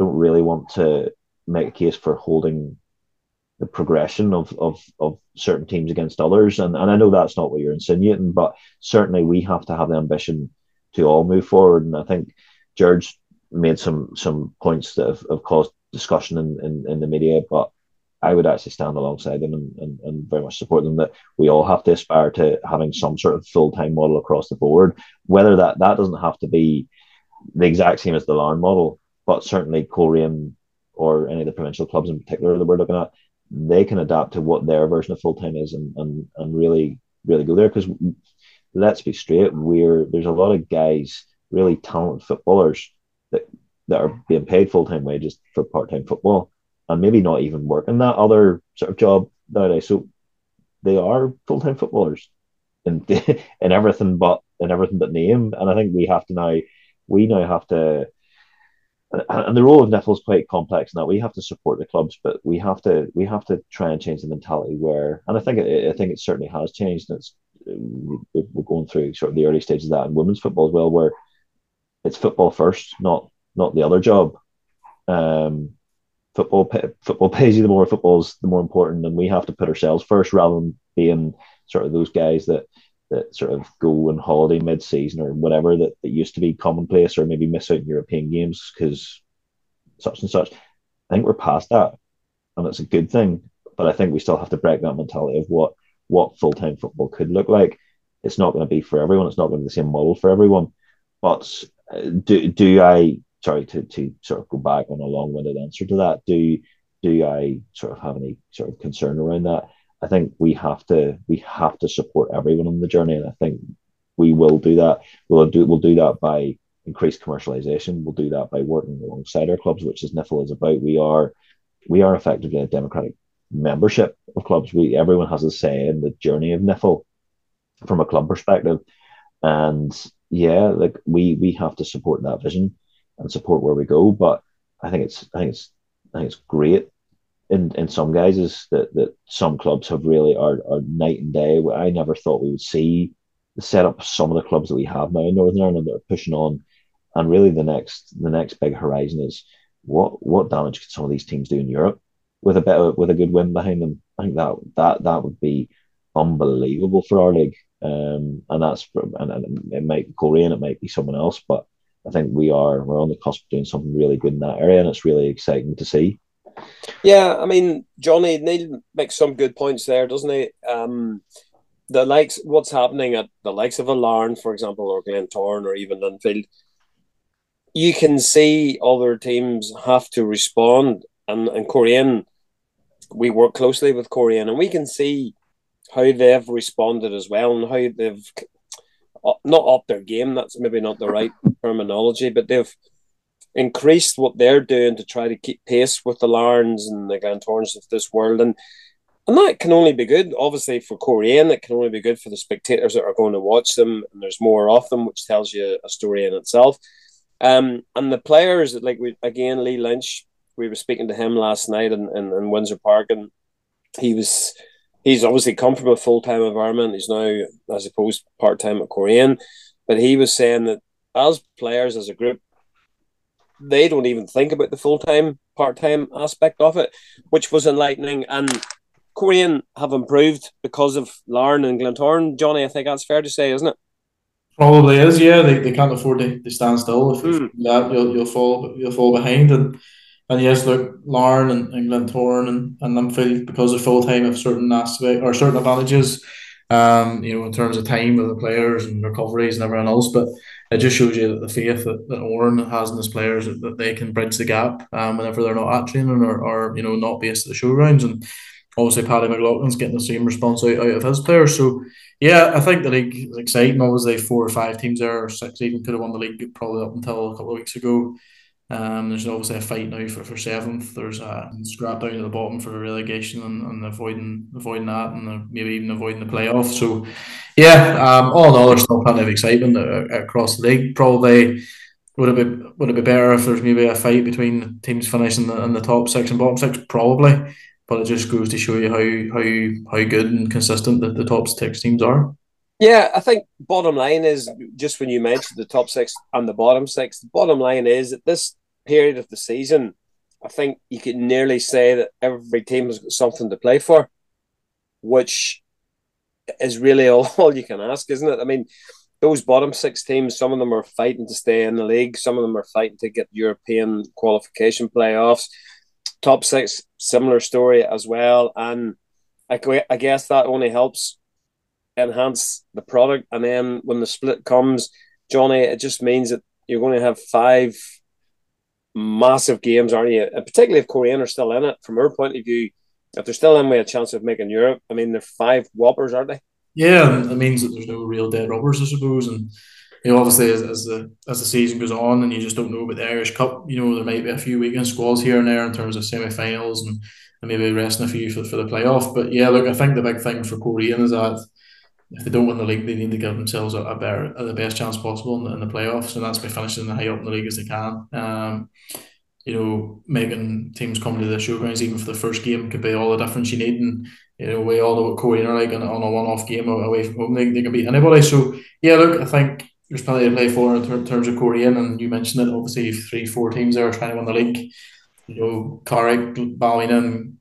don't really want to make a case for holding the progression of, of, of certain teams against others. And, and I know that's not what you're insinuating, but certainly we have to have the ambition to all move forward. And I think George made some some points that have, have caused discussion in, in, in, the media, but I would actually stand alongside them and, and, and very much support them that we all have to aspire to having some sort of full time model across the board. Whether that that doesn't have to be the exact same as the Larne model, but certainly Coleraine or any of the provincial clubs in particular that we're looking at, they can adapt to what their version of full time is and, and and really really go there because let's be straight, we're there's a lot of guys, really talented footballers that that are being paid full time wages for part time football and maybe not even working that other sort of job nowadays. So they are full time footballers in in everything but in everything but name. And I think we have to now we now have to and the role of NIFL is quite complex now. We have to support the clubs, but we have to we have to try and change the mentality where, and I think it, I think it certainly has changed. It's we're going through sort of the early stages of that in women's football as well, where it's football first, not not the other job. Um, football football pays you the more football's the more important, and we have to put ourselves first rather than being sort of those guys that that sort of go on holiday mid season or whatever that, that used to be commonplace or maybe miss out in European games because such and such. I think we're past that, and it's a good thing. But I think we still have to break that mentality of what what full time football could look like. It's not going to be for everyone. It's not going to be the same model for everyone. But uh, do do I sorry to, to sort of go back on a long winded answer to that? Do do I sort of have any sort of concern around that? I think we have to we have to support everyone on the journey, and I think we will do that. We'll do we'll do that by increased commercialization. We'll do that by working alongside our clubs, which is NIFL is about. We are we are effectively a democratic membership of clubs. We everyone has a say in the journey of NIFL from a club perspective, and yeah, like we we have to support that vision and support where we go. But I think it's I think it's I think it's great in, in some guises that, that some clubs have really are, are night and day. I never thought we would see the setup of some of the clubs that we have now in Northern Ireland that are pushing on. And really the next the next big horizon is what what damage could some of these teams do in Europe with a better with a good win behind them. I think that that that would be unbelievable for our league. Um, and that's and, and it might be Coleraine, it might be someone else, but I think we are we're on the cusp of doing something really good in that area, and it's really exciting to see. Yeah, I mean, Johnny Neil makes some good points there, doesn't he? Um, the likes, what's happening at the likes of a Larne, for example, or Glentoran, or even Linfield, you can see other teams have to respond. And and Coleraine, we work closely with Coleraine, and we can see how they've responded as well, and how they've not up their game. That's maybe not the right terminology, but they've increased what they're doing to try to keep pace with the Larns and the Glentorans of this world. And and that can only be good, obviously, for Coleraine. It can only be good for the spectators that are going to watch them, and there's more of them, which tells you a story in itself. Um, and the players, like we again, Lee Lynch, we were speaking to him last night in, in, in Windsor Park, and he was he's obviously come from a full time environment. He's now, I suppose, part time at Coleraine, but he was saying that as players, as a group, they don't even think about the full time, part time aspect of it, which was enlightening. And Coleraine have improved because of Larne and Glentoran. Johnny, I think that's fair to say, isn't it? Probably is, yeah. They, they can't afford to, to stand still. If mm. that you'll you'll fall you'll fall behind. And and yes, look, Larne and, and Glentoran and, and Linfield because of full time have certain aspect or certain advantages, um, you know, in terms of time of the players and recoveries and everyone else. But it just shows you that the faith that, that Oran has in his players that, they can bridge the gap um, whenever they're not at training or, or you know not based at the showgrounds. And obviously Paddy McLaughlin's getting the same response out, out of his players. So yeah I think the league is exciting. Obviously four or five teams there or six even could have won the league probably up until a couple of weeks ago um, there's obviously a fight now for, for seventh. There's a scrap down at the bottom for relegation and, and avoiding avoiding that and maybe even avoiding the playoff. So, yeah, um, all in all, there's still plenty of excitement across the league. Probably would it be would it be better if there's maybe a fight between teams finishing the, in the top six and bottom six? Probably, but it just goes to show you how how how good and consistent the, the top six teams are. Yeah, I think bottom line is just when you mentioned the top six and the bottom six, the bottom line is that this period of the season, I think you could nearly say that every team has got something to play for, which is really all, you can ask, isn't it? I mean, those bottom six teams, some of them are fighting to stay in the league, some of them are fighting to get European qualification playoffs. Top six, similar story as well. And I, I guess that only helps enhance the product. And then when the split comes, Johnny, it just means that you're going to have five massive games, aren't you? And particularly if Coleraine are still in it, from our point of view, if they're still in with a chance of making Europe, I mean, they're five whoppers, aren't they? Yeah, it means that there's no real dead rubbers, I suppose. And you know, obviously, as, as the as the season goes on, and you just don't know about the Irish Cup, you know, there might be a few weekend squads here and there in terms of semi-finals and, and maybe resting a few for, for the playoff. But yeah, look, I think the big thing for Coleraine is that if they don't win the league, they need to give themselves a, a better, a, the best chance possible in the, in the playoffs, and that's by finishing the high up in the league as they can. Um, you know, making teams come to the showgrounds even for the first game could be all the difference you need. And you know, we all know what Coleraine are like on, on a one-off game away from home. They, they can beat anybody. So yeah, look, I think there's plenty to play for in ter- terms of Coleraine, and you mentioned it. Obviously, three, four teams there trying to win the league. You know, Carrick, Ballymena, and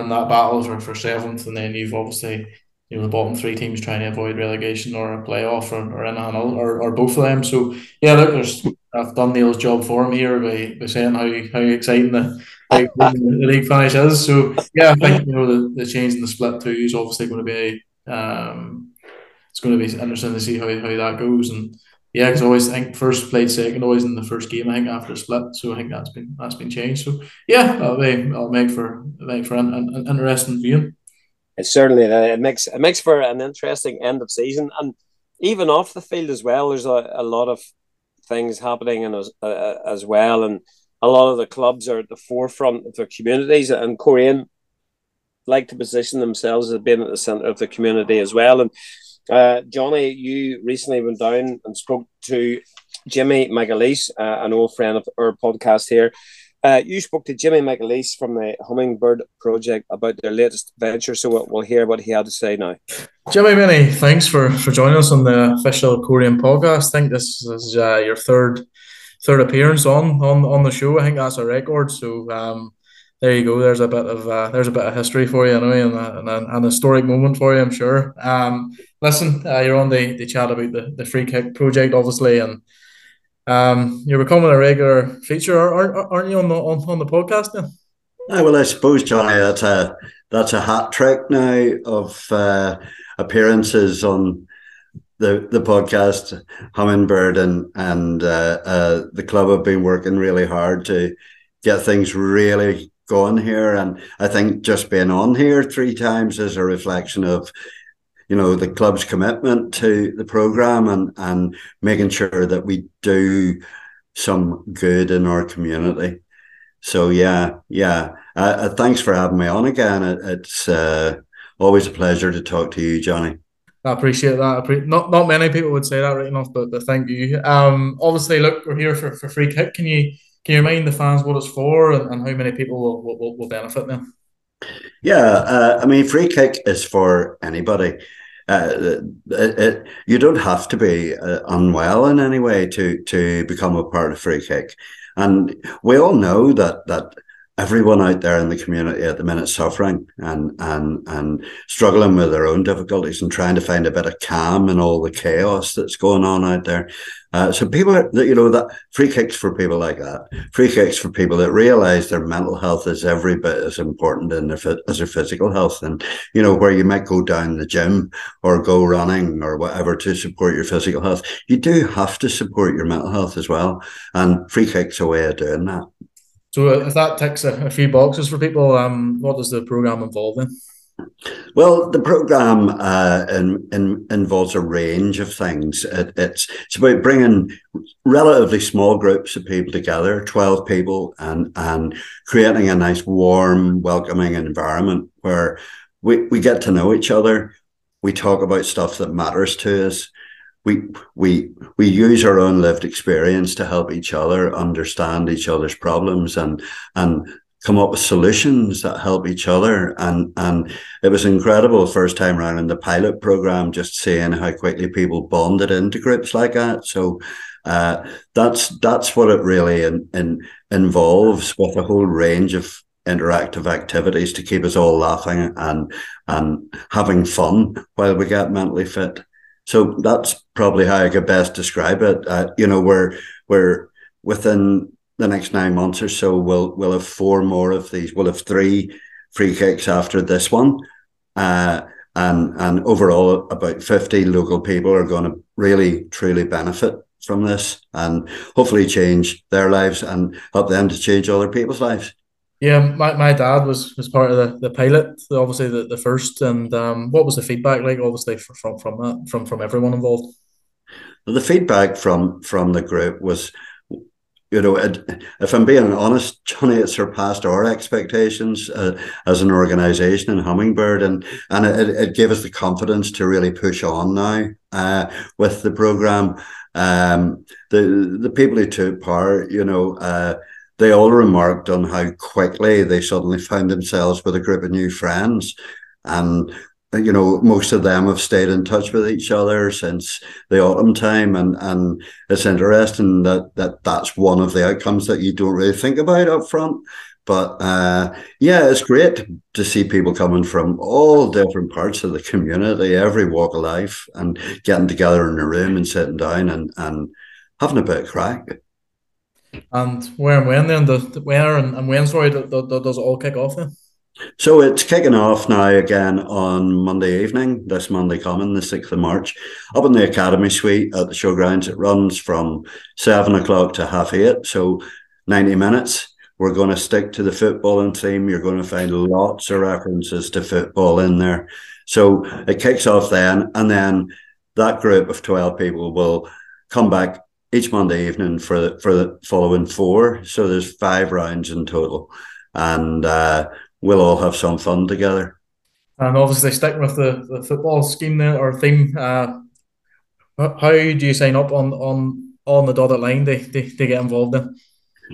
in that battle for, for seventh, and then you've obviously you know the bottom three teams trying to avoid relegation or a playoff or, or anything or, or both of them. So yeah, look, there's I've done Neil's job for him here by, by saying how, how exciting the, the league finish is. So yeah, I think you know the, the change in the split too is obviously going to be um, it's going to be interesting to see how, how that goes. And yeah, because always I always think first played second always in the first game. I think after split, so I think that's been that's been changed. So yeah, that'll be I'll make for make for an, an, an interesting viewing. It certainly it makes it makes for an interesting end of season, and even off the field as well. There's a, a lot of things happening as uh, as well, and a lot of the clubs are at the forefront of their communities, and Coleraine like to position themselves as being at the centre of the community as well. And uh, Johnny, you recently went down and spoke to Jimmy McAleese, uh, an old friend of our podcast here. Uh, you spoke to Jimmy McAleese from the Hummingbird Project about their latest venture, so we'll, we'll hear what he had to say now. Jimmy, many thanks for, for joining us on the official Coleraine podcast. I think this is uh, your third third appearance on, on on the show. I think that's a record. So um, there you go. There's a bit of uh, there's a bit of history for you anyway, and, a, and a, an historic moment for you, I'm sure. Um, listen, uh, you're on the, the chat about the, the free kick project, obviously, and um, you're becoming a regular feature, aren't, you, on the on, on the podcast now? Oh, well, I suppose, Johnny, that's a that's a hat trick now of uh, appearances on the the podcast. Hummingbird and and uh, uh, the club have been working really hard to get things really going here. And I think just being on here three times is a reflection of, you know, the club's commitment to the program and, and making sure that we do some good in our community. So yeah, yeah. Uh, uh, thanks for having me on again. It, it's uh, always a pleasure to talk to you, Johnny. I appreciate that. i Not not many people would say that right enough, but, but thank you. Um, obviously, look, we're here for, for free kick. Can you can you remind the fans what it's for and, and how many people will, will, will benefit then? Yeah, uh, I mean, free kick is for anybody. Uh, it, it, you don't have to be uh, unwell in any way to to become a part of free kick, and we all know that that everyone out there in the community at the minute suffering and and and struggling with their own difficulties and trying to find a bit of calm in all the chaos that's going on out there. Uh, so people that you know, that free kicks for people like that, free kicks for people that realize their mental health is every bit as important in their as their physical health, and you know where you might go down the gym or go running or whatever to support your physical health, you do have to support your mental health as well, and free kicks are a way of doing that. So if that ticks a, a few boxes for people, um, what does the program involve then? Well, the program uh, in, in, involves a range of things. It, it's it's about bringing relatively small groups of people together, twelve people, and and creating a nice, warm, welcoming environment where we, we get to know each other. We talk about stuff that matters to us we we we use our own lived experience to help each other understand each other's problems and and come up with solutions that help each other. And and it was incredible first time around in the pilot program just seeing how quickly people bonded into groups like that. So uh, that's that's what it really in, in, involves with a whole range of interactive activities to keep us all laughing and and having fun while we get mentally fit. So that's probably how I could best describe it. Uh, you know, we're we're within the next nine months or so, we'll we'll have four more of these. We'll have three free kicks after this one, uh, and and overall, about fifty local people are going to really truly benefit from this, and hopefully change their lives and help them to change other people's lives. Yeah, my, my dad was was part of the, the pilot, obviously the, the first. And um, what was the feedback like? Obviously from from that from from everyone involved. The feedback from from the group was, you know, it, if I'm being honest, Johnny, it surpassed our expectations uh, as an organisation in Hummingbird, and and it, it gave us the confidence to really push on now uh, with the program. Um, the the people who took part, you know. Uh, they all remarked on how quickly they suddenly found themselves with a group of new friends. And, you know, most of them have stayed in touch with each other since the autumn time. And, and it's interesting that, that that's one of the outcomes that you don't really think about up front. But uh, yeah, it's great to see people coming from all different parts of the community, every walk of life, and getting together in a room and sitting down and, and having a bit of crack. And where and when then? The, where and, and when? Sorry, does, it all kick off then? So it's kicking off now again on Monday evening, this Monday coming, the 6th of March, up in the Academy Suite at the Showgrounds. It runs from seven o'clock to half eight, so 90 minutes. We're going to stick to the footballing theme. You're going to find lots of references to football in there. So it kicks off then, and then that group of 12 people will come back each Monday evening for the, for the following four. So there's five rounds in total. And uh, we'll all have some fun together. And obviously, sticking with the, the football scheme there or theme, uh, how do you sign up on on on the dotted line to, to, to get involved in?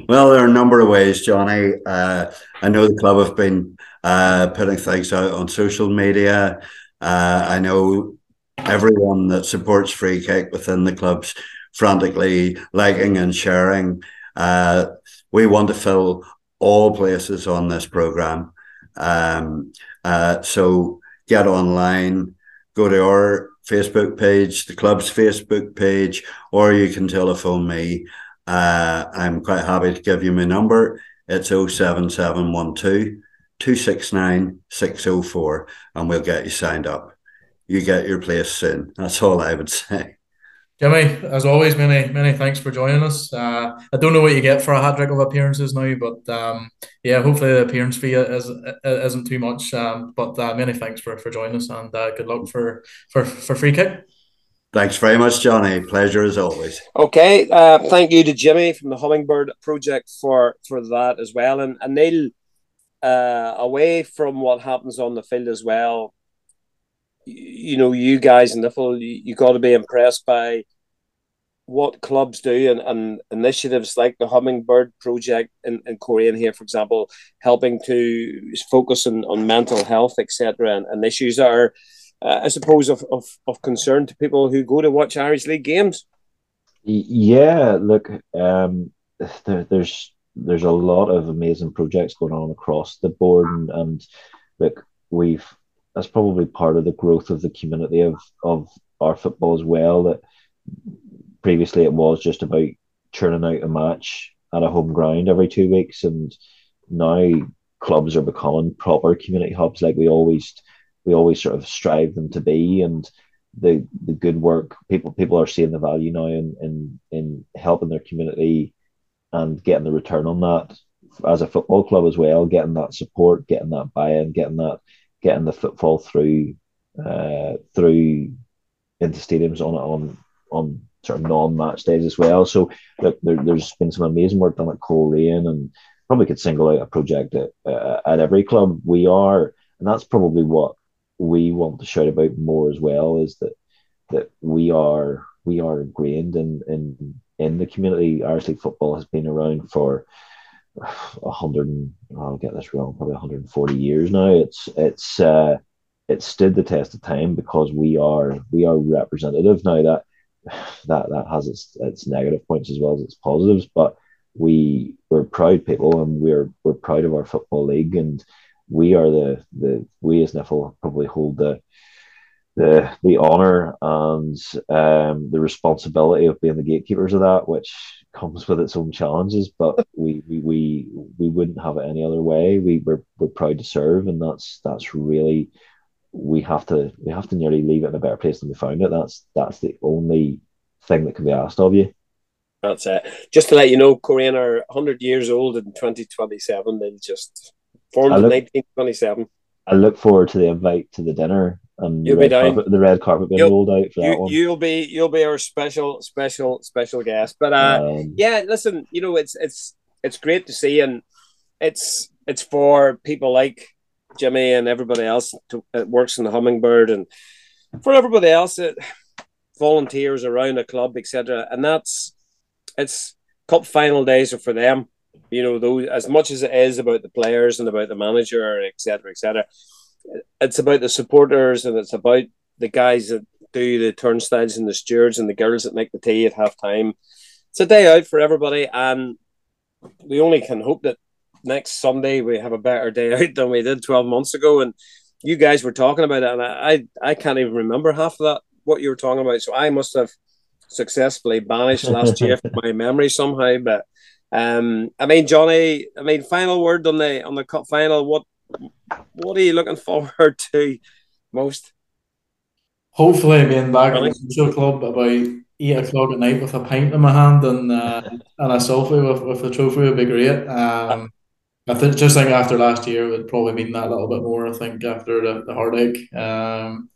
Well, there are a number of ways, Johnny. Uh, I know the club have been uh, putting things out on social media. Uh, I know everyone that supports free kick within the club's frantically liking and sharing. Uh, we want to fill all places on this program. Um, uh, so get online, go to our Facebook page, the club's Facebook page, or you can telephone me. Uh, I'm quite happy to give you my number. It's 07712 269 604, and we'll get you signed up. You get your place soon. That's all I would say. Jimmy, as always, many many thanks for joining us. Uh, I don't know what you get for a hat trick of appearances now, but um, yeah, hopefully the appearance fee is, isn't too much. Um, but uh, many thanks for, for joining us, and uh, good luck for, for for free kick. Thanks very much, Johnny. Pleasure as always. Okay, uh, thank you to Jimmy from the Hummingbird Project for for that as well, and, and Neil. Uh, away from what happens on the field as well, you know, you guys in field, you, you got to be impressed by what clubs do and, and initiatives like the Hummingbird Project in, in Coleraine here, for example, helping to focus on, on mental health, etc., and, and issues that are, uh, I suppose, of, of, of concern to people who go to watch Irish League games. Yeah, look, um, there, there's there's a lot of amazing projects going on across the board, and, and look, we've that's probably part of the growth of the community of of our football as well. That previously it was just about churning out a match at a home ground every two weeks, and now clubs are becoming proper community hubs, like we always we always sort of strive them to be, and the the good work people people are seeing the value now in in in helping their community and getting the return on that as a football club as well, getting that support, getting that buy-in, getting that getting the footfall through uh, through into stadiums on on on sort of non-match days as well. So look, there, has been some amazing work done at Coleraine and probably could single out a project at, uh, at every club. We are, and that's probably what we want to shout about more as well is that that we are we are ingrained in in in the community. Irish League football has been around for a hundred I'll get this wrong, probably 140 years now. It's it's uh, it stood the test of time because we are we are representative now. That that that has its its negative points as well as its positives, but we we're proud people and we're we're proud of our football league and we are the the we as NIFL probably hold the the the honor and um, the responsibility of being the gatekeepers of that, which comes with its own challenges. But we we we, we wouldn't have it any other way. We we're, we're proud to serve, and that's that's really we have to we have to nearly leave it in a better place than we found it. That's that's the only thing that can be asked of you. That's it. Just to let you know, Coleraine are 100 years old in 2027. They just formed look, in 1927. I look forward to the invite to the dinner and you'll the, red carpet, the red carpet being you'll, rolled out for you, that one. You'll be you'll be our special special special guest. But uh, um, yeah, listen, you know it's it's it's great to see, and it's it's for people like Jimmy and everybody else to, that works in the Hummingbird, and for everybody else that volunteers around the club, etc. And that's it's cup final days are for them. You know, those as much as it is about the players and about the manager, etc., etc it's about the supporters and it's about the guys that do the turnstiles and the stewards and the girls that make the tea at half time. It's a day out for everybody, and we only can hope that next Sunday we have a better day out than we did 12 months ago. And you guys were talking about it, and I, I can't even remember half of that, what you were talking about. So I must have successfully banished last year from my memory somehow. But Um, I mean, Johnny. I mean, final word on the on the cup final. What what are you looking forward to most? Hopefully, being back at the social club about eight o'clock at night with a pint in my hand and uh, and a selfie with, with the trophy would be great. Um, I think just think after last year would probably mean that a little bit more. I think after the, the heartache. Um,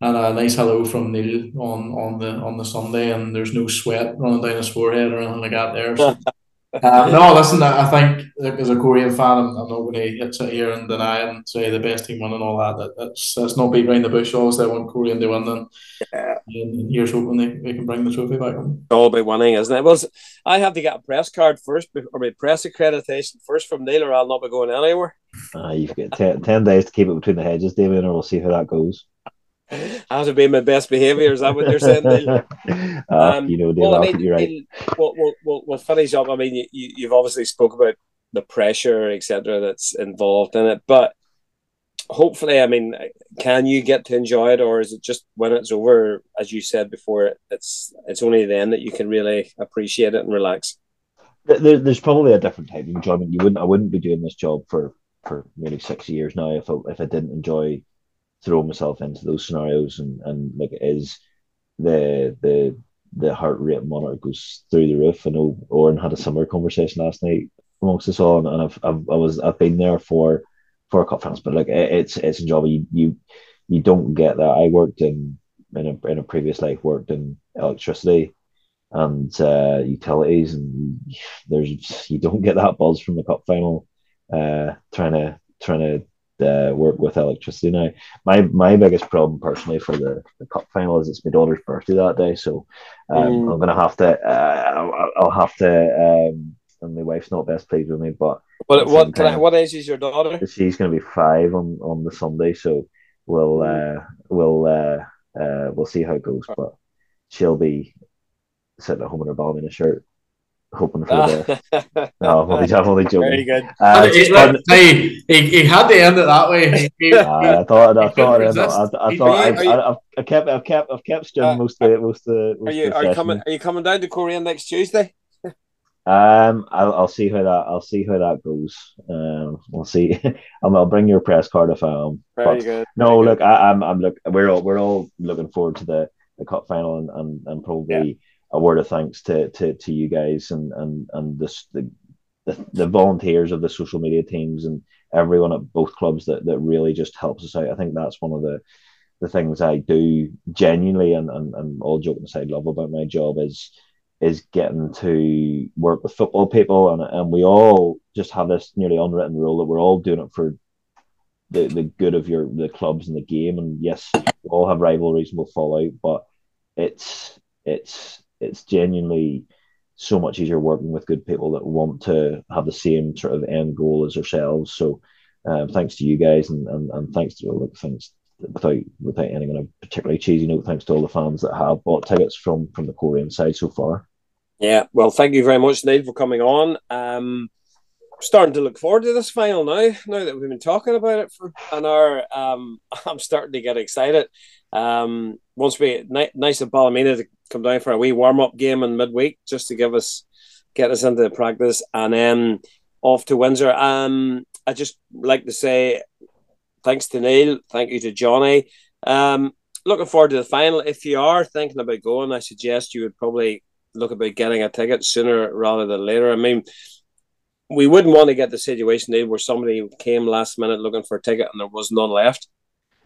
and a nice hello from Neil on, on the on the Sunday, and there's no sweat running down his forehead or anything like that there. So Um, no, listen, I think as a Coleraine fan, I'm, I'm not going to sit here and deny and say the best team won and all that. that that's, that's not beat around the bush. Obviously, I want Coleraine to win, and, yeah. and here's hoping they, they can bring the trophy back home. All about winning, isn't it? Well, I have to get a press card first, or my press accreditation first from Neil, or I'll not be going anywhere. Uh, you've got ten, 10 days to keep it between the hedges, David, and we'll see how that goes. I have to be my best behaviour. Is that what they're saying? uh, um, you know, well, I mean, you're right. We'll, we'll, we'll, we'll finish up. I mean, you, you've obviously spoke about the pressure, etc., that's involved in it, but hopefully, I mean, can you get to enjoy it, or is it just when it's over, as you said before, it's it's only then that you can really appreciate it and relax? There, there's probably a different type of enjoyment. You wouldn't, I wouldn't be doing this job for for nearly six years now if I, if I didn't enjoy throw myself into those scenarios and and like it is the the the heart rate monitor goes through the roof. I know Oran had a similar conversation last night amongst us all, and I've, I've I was I've been there for for a cup finals, but like it, it's it's job You, you you don't get that. I worked in in a in a previous life worked in electricity and uh, utilities, and there's you don't get that buzz from the cup final. Uh, trying to trying to uh, work with electricity now. My my biggest problem personally for the, the cup final is it's my daughter's birthday that day, so um, mm. I'm gonna have to uh, I'll, I'll, have to um, and my wife's not best pleased with me, but what what I, what age is your daughter? She's gonna be five on on the Sunday, so we'll uh, we'll uh, uh, we'll see how it goes, but she'll be sitting at home in her ball in a shirt hoping for the no, I'm only, I'm only joking. Very good. Uh, hey, he, he had to end it that way. uh, I thought, I thought, I, thought, I, thought, I, I, I, kept, I've kept, I've kept Jim uh, most of the, most of Most are you, are you coming? Are you coming down to Coleraine next Tuesday? Um, I'll, I'll see how that I'll see how that goes. Um, we'll see. I'll, I'll bring your press card if I am. Very but good. No, Very look, good. I, I'm I'm look. We're all we're all looking forward to the the cup final and and, and probably. Yeah a word of thanks to to, to you guys and and and this the, the, the volunteers of the social media teams and everyone at both clubs that that really just helps us out. I think that's one of the the things I do genuinely and, and, and all joking aside love about my job is is getting to work with football people and, and we all just have this nearly unwritten rule that we're all doing it for the, the good of your the clubs and the game and yes we all have rivalries and we'll fall out but it's it's it's genuinely so much easier working with good people that want to have the same sort of end goal as ourselves. So um, thanks to you guys and, and, and thanks to look thanks without without ending on a particularly cheesy note, thanks to all the fans that have bought tickets from from the Coleraine side so far. Yeah, well, thank you very much, Neil, for coming on. Um, starting to look forward to this final now. Now that we've been talking about it for an hour, um, I'm starting to get excited. Um, once we ni- nice of Ballymena to come down for a wee warm up game in midweek just to give us get us into the practice, and then off to Windsor. Um, I just like to say thanks to Neil, thank you to Johnny. Um, looking forward to the final. If you are thinking about going, I suggest you would probably look about getting a ticket sooner rather than later. I mean, we wouldn't want to get the situation there where somebody came last minute looking for a ticket and there was none left.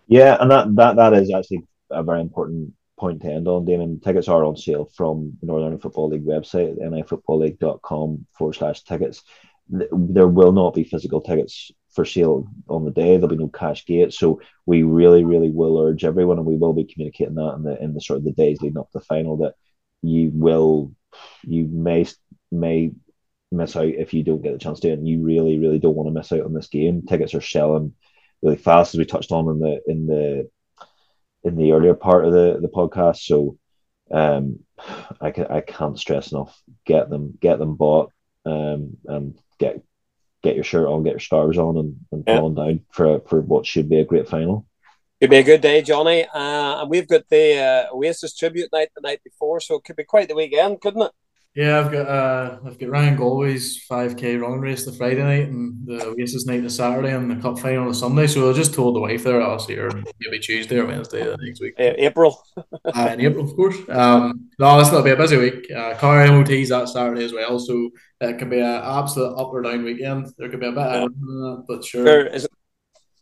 Yeah, and that that, that is actually a very important point to end on, Damon. Tickets are on sale from the Northern Football League website, nifootballleague.com forward slash tickets. There will not be physical tickets for sale on the day. There'll be no cash gate. So we really, really will urge everyone, and we will be communicating that in the in the sort of the days leading up to the final that you will you may may miss out if you don't get the chance to, and you really, really don't want to miss out on this game. Tickets are selling really fast, as we touched on in the in the in the earlier part of the the podcast. So, um, I can I can't stress enough get them get them bought, um, and get get your shirt on, get your stars on, and, and yeah. on down for for what should be a great final. It'd be a good day, Johnny. Uh, and we've got the uh, Oasis tribute night the night before, so it could be quite the weekend, couldn't it? Yeah, I've got uh, I've got Ryan Galway's five k running race the Friday night and the Oasis night the Saturday and the Cup final on the Sunday. So I just told the wife there I'll see her maybe Tuesday or Wednesday the next week. Uh, April. uh, in April, of course. Um, no, it's to be a busy week. Uh, car MOTs that Saturday as well, so it can be an absolute up or down weekend. There could be a bit yeah. of that, but sure. Is,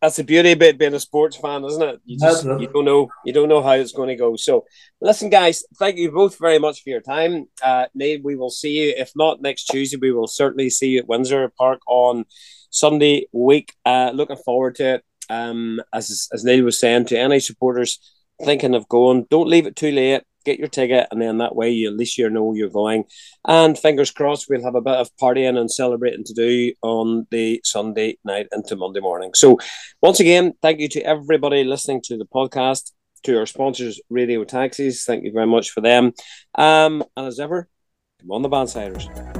that's the beauty about being a sports fan, isn't it? You just you don't know you don't know how it's going to go. So, listen, guys, thank you both very much for your time. Uh, Neil, we will see you. If not next Tuesday, we will certainly see you at Windsor Park on Sunday week. Uh, looking forward to it. Um, as as Neil was saying, to any supporters thinking of going, don't leave it too late get your ticket, and then that way you at least you know you're going. And fingers crossed, we'll have a bit of partying and celebrating to do on the Sunday night into Monday morning. So, once again, thank you to everybody listening to the podcast, to our sponsors, Radio Taxis. Thank you very much for them. Um, and as ever, come on the Bannsiders.